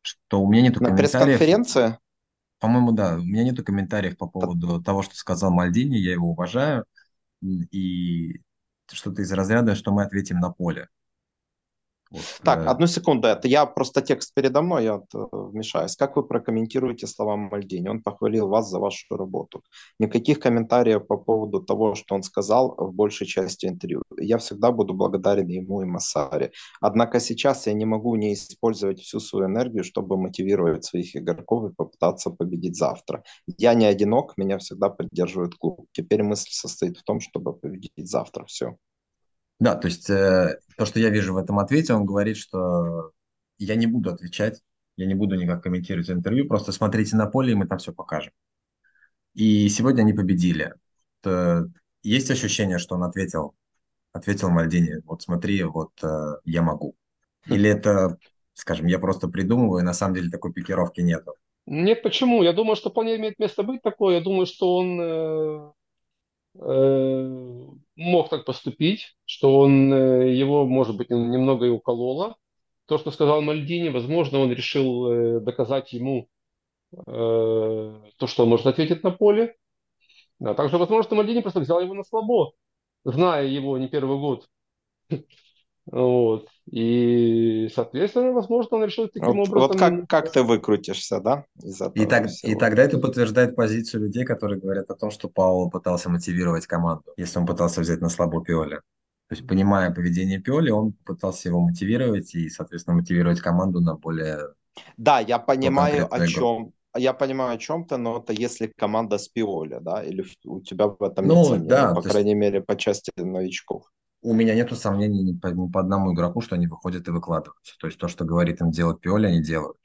что у меня нету На комментариев. пресс-конференции? По-моему, да, у меня нету комментариев по поводу того, что сказал Мальдини, я его уважаю, и что-то из разряда, что мы ответим на поле. Вот, так, э... одну секунду, это я просто текст передо мной, я э, вмешаюсь. Как вы прокомментируете слова Мальдини? Он похвалил вас за вашу работу. Никаких комментариев по поводу того, что он сказал в большей части интервью. Я всегда буду благодарен ему и Массаре. Однако сейчас я не могу не использовать всю свою энергию, чтобы мотивировать своих игроков и попытаться победить завтра. Я не одинок, меня всегда поддерживает клуб. Теперь мысль состоит в том, чтобы победить завтра. Все. Да, то есть э, то, что я вижу в этом ответе, он говорит, что я не буду отвечать, я не буду никак комментировать интервью, просто смотрите на поле, и мы там все покажем. И сегодня они победили. То есть ощущение, что он ответил, ответил Мальдини, вот смотри, вот э, я могу. Или это, скажем, я просто придумываю, и на самом деле такой пикировки нету? Нет, почему? Я думаю, что вполне имеет место быть такое. Я думаю, что он Э, мог так поступить, что он э, его, может быть, немного и укололо. То, что сказал Мальдини, возможно, он решил э, доказать ему то, что он может ответить на поле. А также, возможно, Мальдини просто взял его на слабо, зная его не первый год. Вот. И, соответственно, возможно, он решил таким вот, образом... Вот как, как ты выкрутишься, да? Из и, так, и тогда это подтверждает позицию людей, которые говорят о том, что Пауло пытался мотивировать команду, если он пытался взять на слабо Пиоли. То есть, понимая поведение Пиоли, он пытался его мотивировать и, соответственно, мотивировать команду на более... Да, я понимаю, о чем, я понимаю о чем-то, но это если команда с Пиоли, да, или у тебя в этом ну, нет да, по крайней есть... мере, по части новичков у меня нету сомнений ни по, по одному игроку, что они выходят и выкладываются. То есть то, что говорит им делать Пиоли, они делают.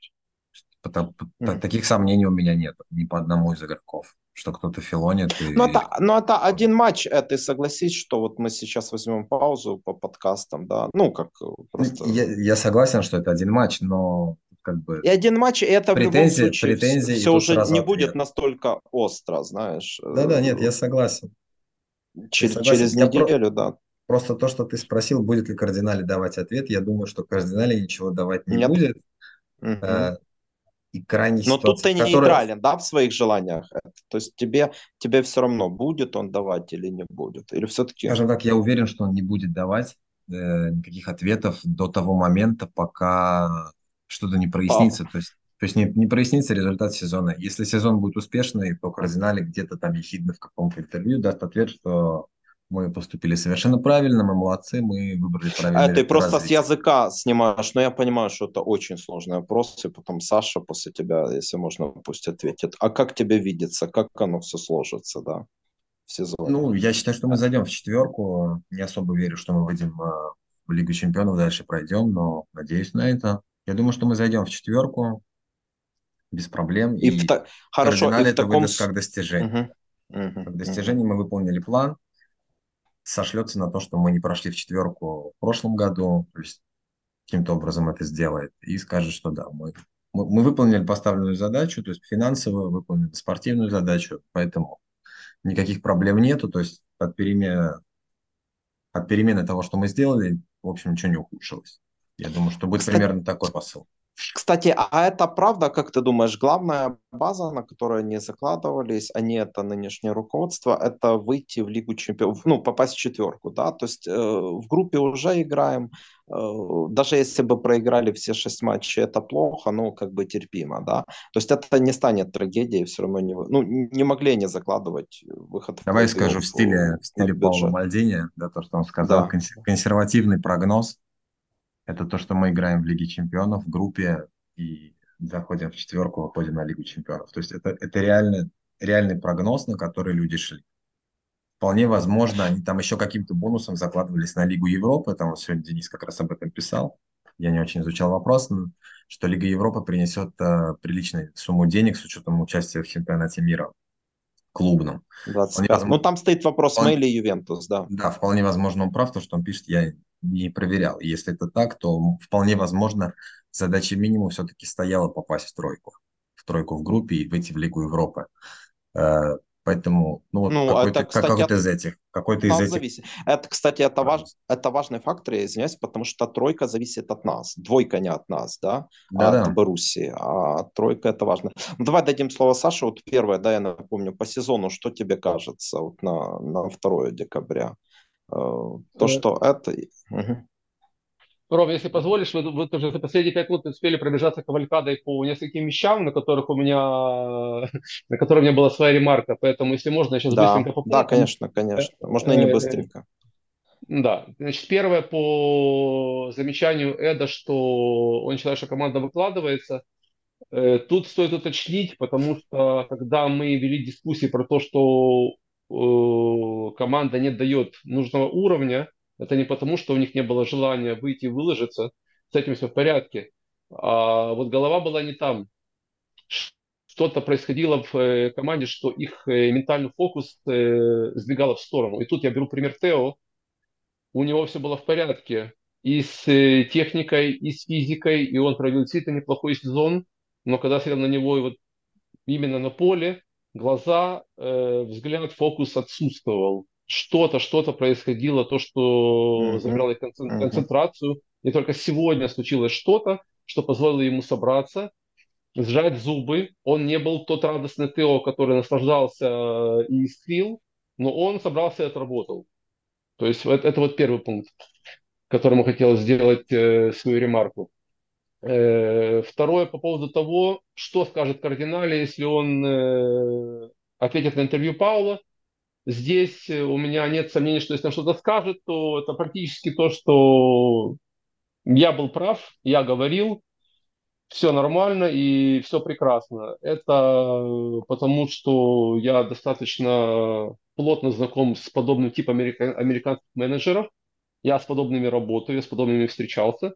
Потому, mm. Таких сомнений у меня нет ни по одному из игроков. что кто-то филонит. И... Но, это, но это один матч, это ты согласись, что вот мы сейчас возьмем паузу по подкастам, да, ну как э, просто... Я, я согласен, что это один матч, но как бы... И один матч, и это претензии, в любом случае претензии, все уже не ответ. будет настолько остро, знаешь. Да-да, нет, я согласен. Через, я согласен. через неделю, про... да. Просто то, что ты спросил, будет ли кардинале давать ответ, я думаю, что кардинале ничего давать не Нет. будет. Угу и крайней Но тут ты не которая... нейтрален, да, в своих желаниях. То есть тебе, тебе все равно, будет он давать или не будет. Или все-таки... Скажем так, я уверен, что он не будет давать э, никаких ответов до того момента, пока что-то не прояснится. А. То есть, то есть не, не прояснится результат сезона. Если сезон будет успешный, то кардинале где-то там ехидно в каком-то интервью даст ответ, что мы поступили совершенно правильно, мы молодцы, мы выбрали правильно. А ты просто с языка снимаешь, но я понимаю, что это очень сложный вопрос, и потом Саша после тебя, если можно, пусть ответит. А как тебе видится, как оно все сложится, да, в сезоне? Ну, я считаю, что мы зайдем в четверку, не особо верю, что мы выйдем а, в Лигу Чемпионов, дальше пройдем, но надеюсь на это. Я думаю, что мы зайдем в четверку без проблем. И, и в та... Хорошо, и в это таком... выдаст как достижение. Угу. Угу. Как достижение мы выполнили план, сошлется на то, что мы не прошли в четверку в прошлом году, то есть каким-то образом это сделает, и скажет, что да, мы, мы, мы выполнили поставленную задачу, то есть финансовую, выполнили спортивную задачу, поэтому никаких проблем нету, то есть от перемены, от перемены того, что мы сделали, в общем, ничего не ухудшилось. Я думаю, что будет Кстати, примерно такой посыл. Кстати, а это правда, как ты думаешь, главная база, на которую они закладывались, они это нынешнее руководство, это выйти в Лигу чемпионов, ну, попасть в четверку, да, то есть э, в группе уже играем, э, даже если бы проиграли все шесть матчей, это плохо, но как бы терпимо, да, то есть это не станет трагедией, все равно не, ну, не могли они закладывать выход Давай в скажу в стиле, в стиле Паула Мальдини, да, то, что он сказал, да. консервативный прогноз, это то, что мы играем в Лиге Чемпионов в группе и заходим в четверку, выходим на Лигу Чемпионов. То есть это, это реально, реальный прогноз, на который люди шли. Вполне возможно, они там еще каким-то бонусом закладывались на Лигу Европы. Там вот сегодня Денис как раз об этом писал. Я не очень изучал вопрос, что Лига Европы принесет э, приличную сумму денег с учетом участия в чемпионате мира клубном. 25. Возможно, ну, там стоит вопрос, вполне, мы или Ювентус, да. Да, вполне возможно, он прав, то, что он пишет, я не проверял. Если это так, то вполне возможно, задача минимум все-таки стояла попасть в тройку. В тройку в группе и выйти в Лигу Европы. Э, поэтому, ну, ну какой-то, это, кстати, какой-то из этих. Какой-то из этих. Зависит. Это, кстати, это, важ, это важный фактор, я извиняюсь, потому что тройка зависит от нас. Двойка не от нас, да, да, от да. Боруссии, а тройка это важно. Ну, давай дадим слово Саше. Вот первое, да, я напомню, по сезону, что тебе кажется вот на, на 2 декабря? Э, то, э, что это... Угу. Ром, если позволишь, вы, вы тоже за последние пять минут успели пробежаться кавалькадой по нескольким вещам, на которых у меня, на которых у меня была своя ремарка, поэтому, если можно, я сейчас да, быстренько попробую. Да, конечно, конечно. Можно и не э, быстренько. Да, значит, первое по замечанию Эда, что он считает, что команда выкладывается. Тут стоит уточнить, потому что когда мы вели дискуссии про то, что Э, команда не дает нужного уровня, это не потому, что у них не было желания выйти и выложиться, с этим все в порядке. А вот голова была не там. Что-то происходило в э, команде, что их э, ментальный фокус сдвигало в сторону. И тут я беру пример Тео. У него все было в порядке и с техникой, и с физикой, и он провел действительно неплохой сезон. Но когда смотрел на него и вот именно на поле, глаза, э, взгляд, фокус отсутствовал. Что-то, что-то происходило, то, что mm-hmm. забрало концентрацию. Mm-hmm. И только сегодня случилось что-то, что позволило ему собраться, сжать зубы. Он не был тот радостный Тео, который наслаждался э, и искрил, но он собрался и отработал. То есть это, это вот первый пункт, которому хотел сделать э, свою ремарку. Э, второе по поводу того, что скажет кардинале, если он э, ответит на интервью Паула. Здесь э, у меня нет сомнений, что если он что-то скажет, то это практически то, что я был прав, я говорил, все нормально и все прекрасно. Это потому, что я достаточно плотно знаком с подобным типом американских менеджеров. Я с подобными работаю, я с подобными встречался.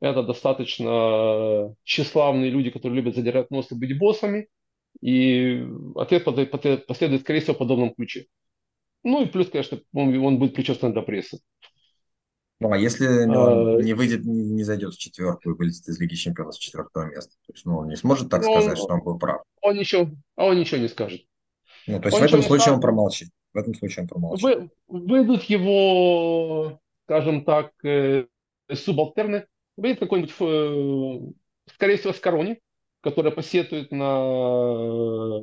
Это достаточно тщеславные люди, которые любят задирать нос и быть боссами. И ответ последует, скорее всего, в подобном ключе. Ну и плюс, конечно, он, он будет причастен до прессы. Ну, а если он а, не выйдет, не, не зайдет в четверку и вылетит из Лиги Чемпионов с четвертого места? То есть, ну, он не сможет так ну, сказать, он, что он был прав? Он ничего, а он ничего не скажет. Ну, то есть он в этом случае скажет. он промолчит. В этом случае он промолчит. Вы, выйдут его, скажем так, э, субалтерны. Выйдет какой-нибудь, э, скорее всего, с корони, который посетует на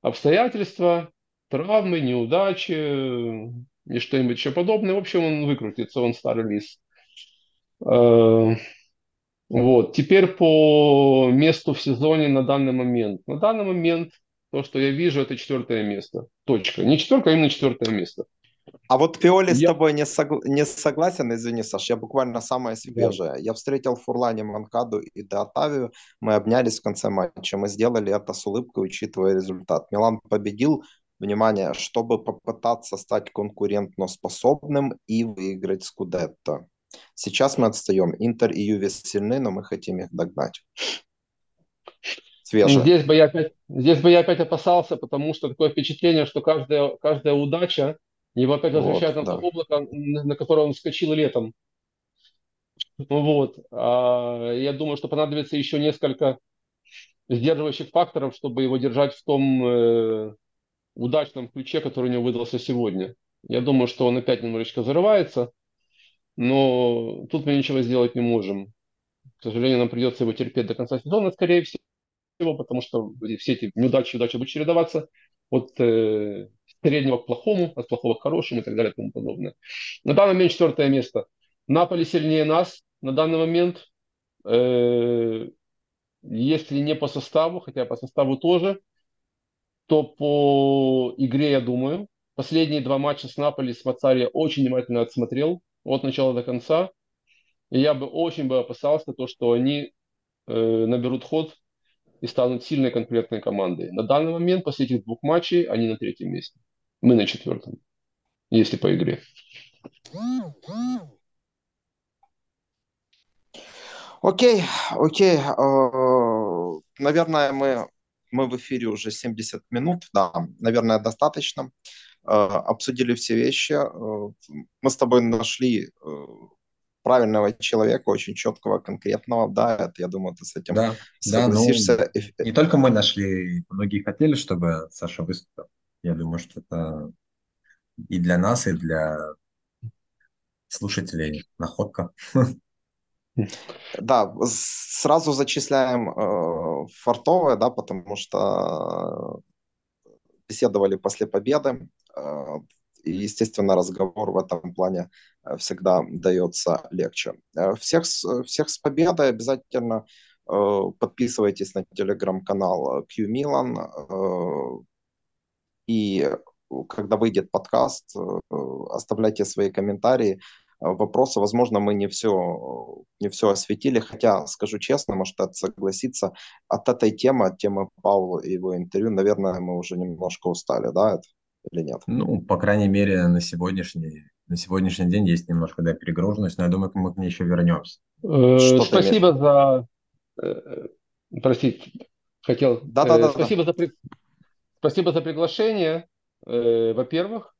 обстоятельства, травмы, неудачи, и что-нибудь еще подобное. В общем, он выкрутится, он старый лис. Э, вот. Теперь по месту в сезоне на данный момент. На данный момент то, что я вижу, это четвертое место. Точка. Не четвертое, а именно четвертое место. А вот Пиоли я... с тобой не, согла... не согласен, извини, Саш, я буквально самое свежее. Да. Я встретил Фурлане Манкаду и Деотавию, мы обнялись в конце матча, мы сделали это с улыбкой, учитывая результат. Милан победил, внимание, чтобы попытаться стать конкурентно-способным и выиграть Скудетто. Сейчас мы отстаем. Интер и Юве сильны, но мы хотим их догнать. Свежее. Здесь бы, я опять, здесь бы я опять опасался, потому что такое впечатление, что каждая, каждая удача его опять возвращает вот, на да. то облако, на которое он вскочил летом. Вот. А я думаю, что понадобится еще несколько сдерживающих факторов, чтобы его держать в том э, удачном ключе, который у него выдался сегодня. Я думаю, что он опять немножечко зарывается, но тут мы ничего сделать не можем. К сожалению, нам придется его терпеть до конца сезона, скорее всего, потому что все эти неудачи и удачи будут чередоваться от э, среднего к плохому, от плохого к хорошему и так далее и тому подобное. На данный момент четвертое место. Наполи сильнее нас на данный момент. Э, если не по составу, хотя по составу тоже, то по игре, я думаю, последние два матча с Наполи, с Мацари очень внимательно отсмотрел от начала до конца. И я бы очень бы опасался то, что они э, наберут ход и станут сильной конкретной командой. На данный момент, после этих двух матчей, они на третьем месте. Мы на четвертом, если по игре. Окей, окей. Э, наверное, мы мы в эфире уже 70 минут, да, наверное, достаточно. Э, обсудили все вещи. Э, мы с тобой нашли э, правильного человека, очень четкого, конкретного, да, это, я думаю, ты с этим да, согласишься. Да, ну, не только мы нашли, многие хотели, чтобы Саша выступил. Я думаю, что это и для нас, и для слушателей находка. Да, сразу зачисляем э, фартовое, да, потому что беседовали после победы. Э, и, естественно, разговор в этом плане э, всегда дается легче. Э, всех, всех с победой обязательно э, подписывайтесь на телеграм-канал Q Milan. Э, и когда выйдет подкаст, э, оставляйте свои комментарии. Э, вопросы. Возможно, мы не все, не все осветили, хотя, скажу честно, может согласиться, от этой темы, от темы Паула и его интервью, наверное, мы уже немножко устали, да, это, или нет? Ну, по крайней мере, на сегодняшний, на сегодняшний день есть немножко, да, перегруженность, но я думаю, мы к ней еще вернемся. Э, спасибо за... Э, простите, хотел... Да, да, да. Спасибо за, спасибо за приглашение, во-первых.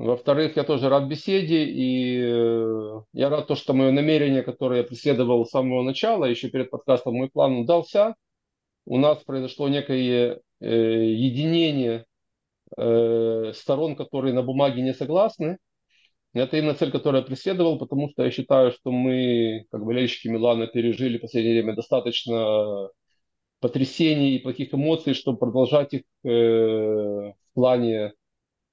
Во-вторых, я тоже рад беседе, и э, я рад то, что мое намерение, которое я преследовал с самого начала, еще перед подкастом мой план удался. У нас произошло некое э, единение э, сторон, которые на бумаге не согласны. Это именно цель, которую я преследовал, потому что я считаю, что мы, как болельщики Милана, пережили в последнее время достаточно потрясений и плохих эмоций, чтобы продолжать их э, в плане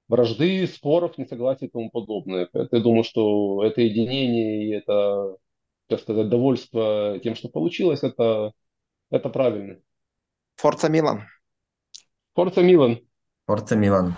вражды, споров, несогласий и тому подобное. Я думаю, что это единение и это, так сказать, довольство тем, что получилось, это, это правильно. Форца Милан. Форца Милан. Форца Милан.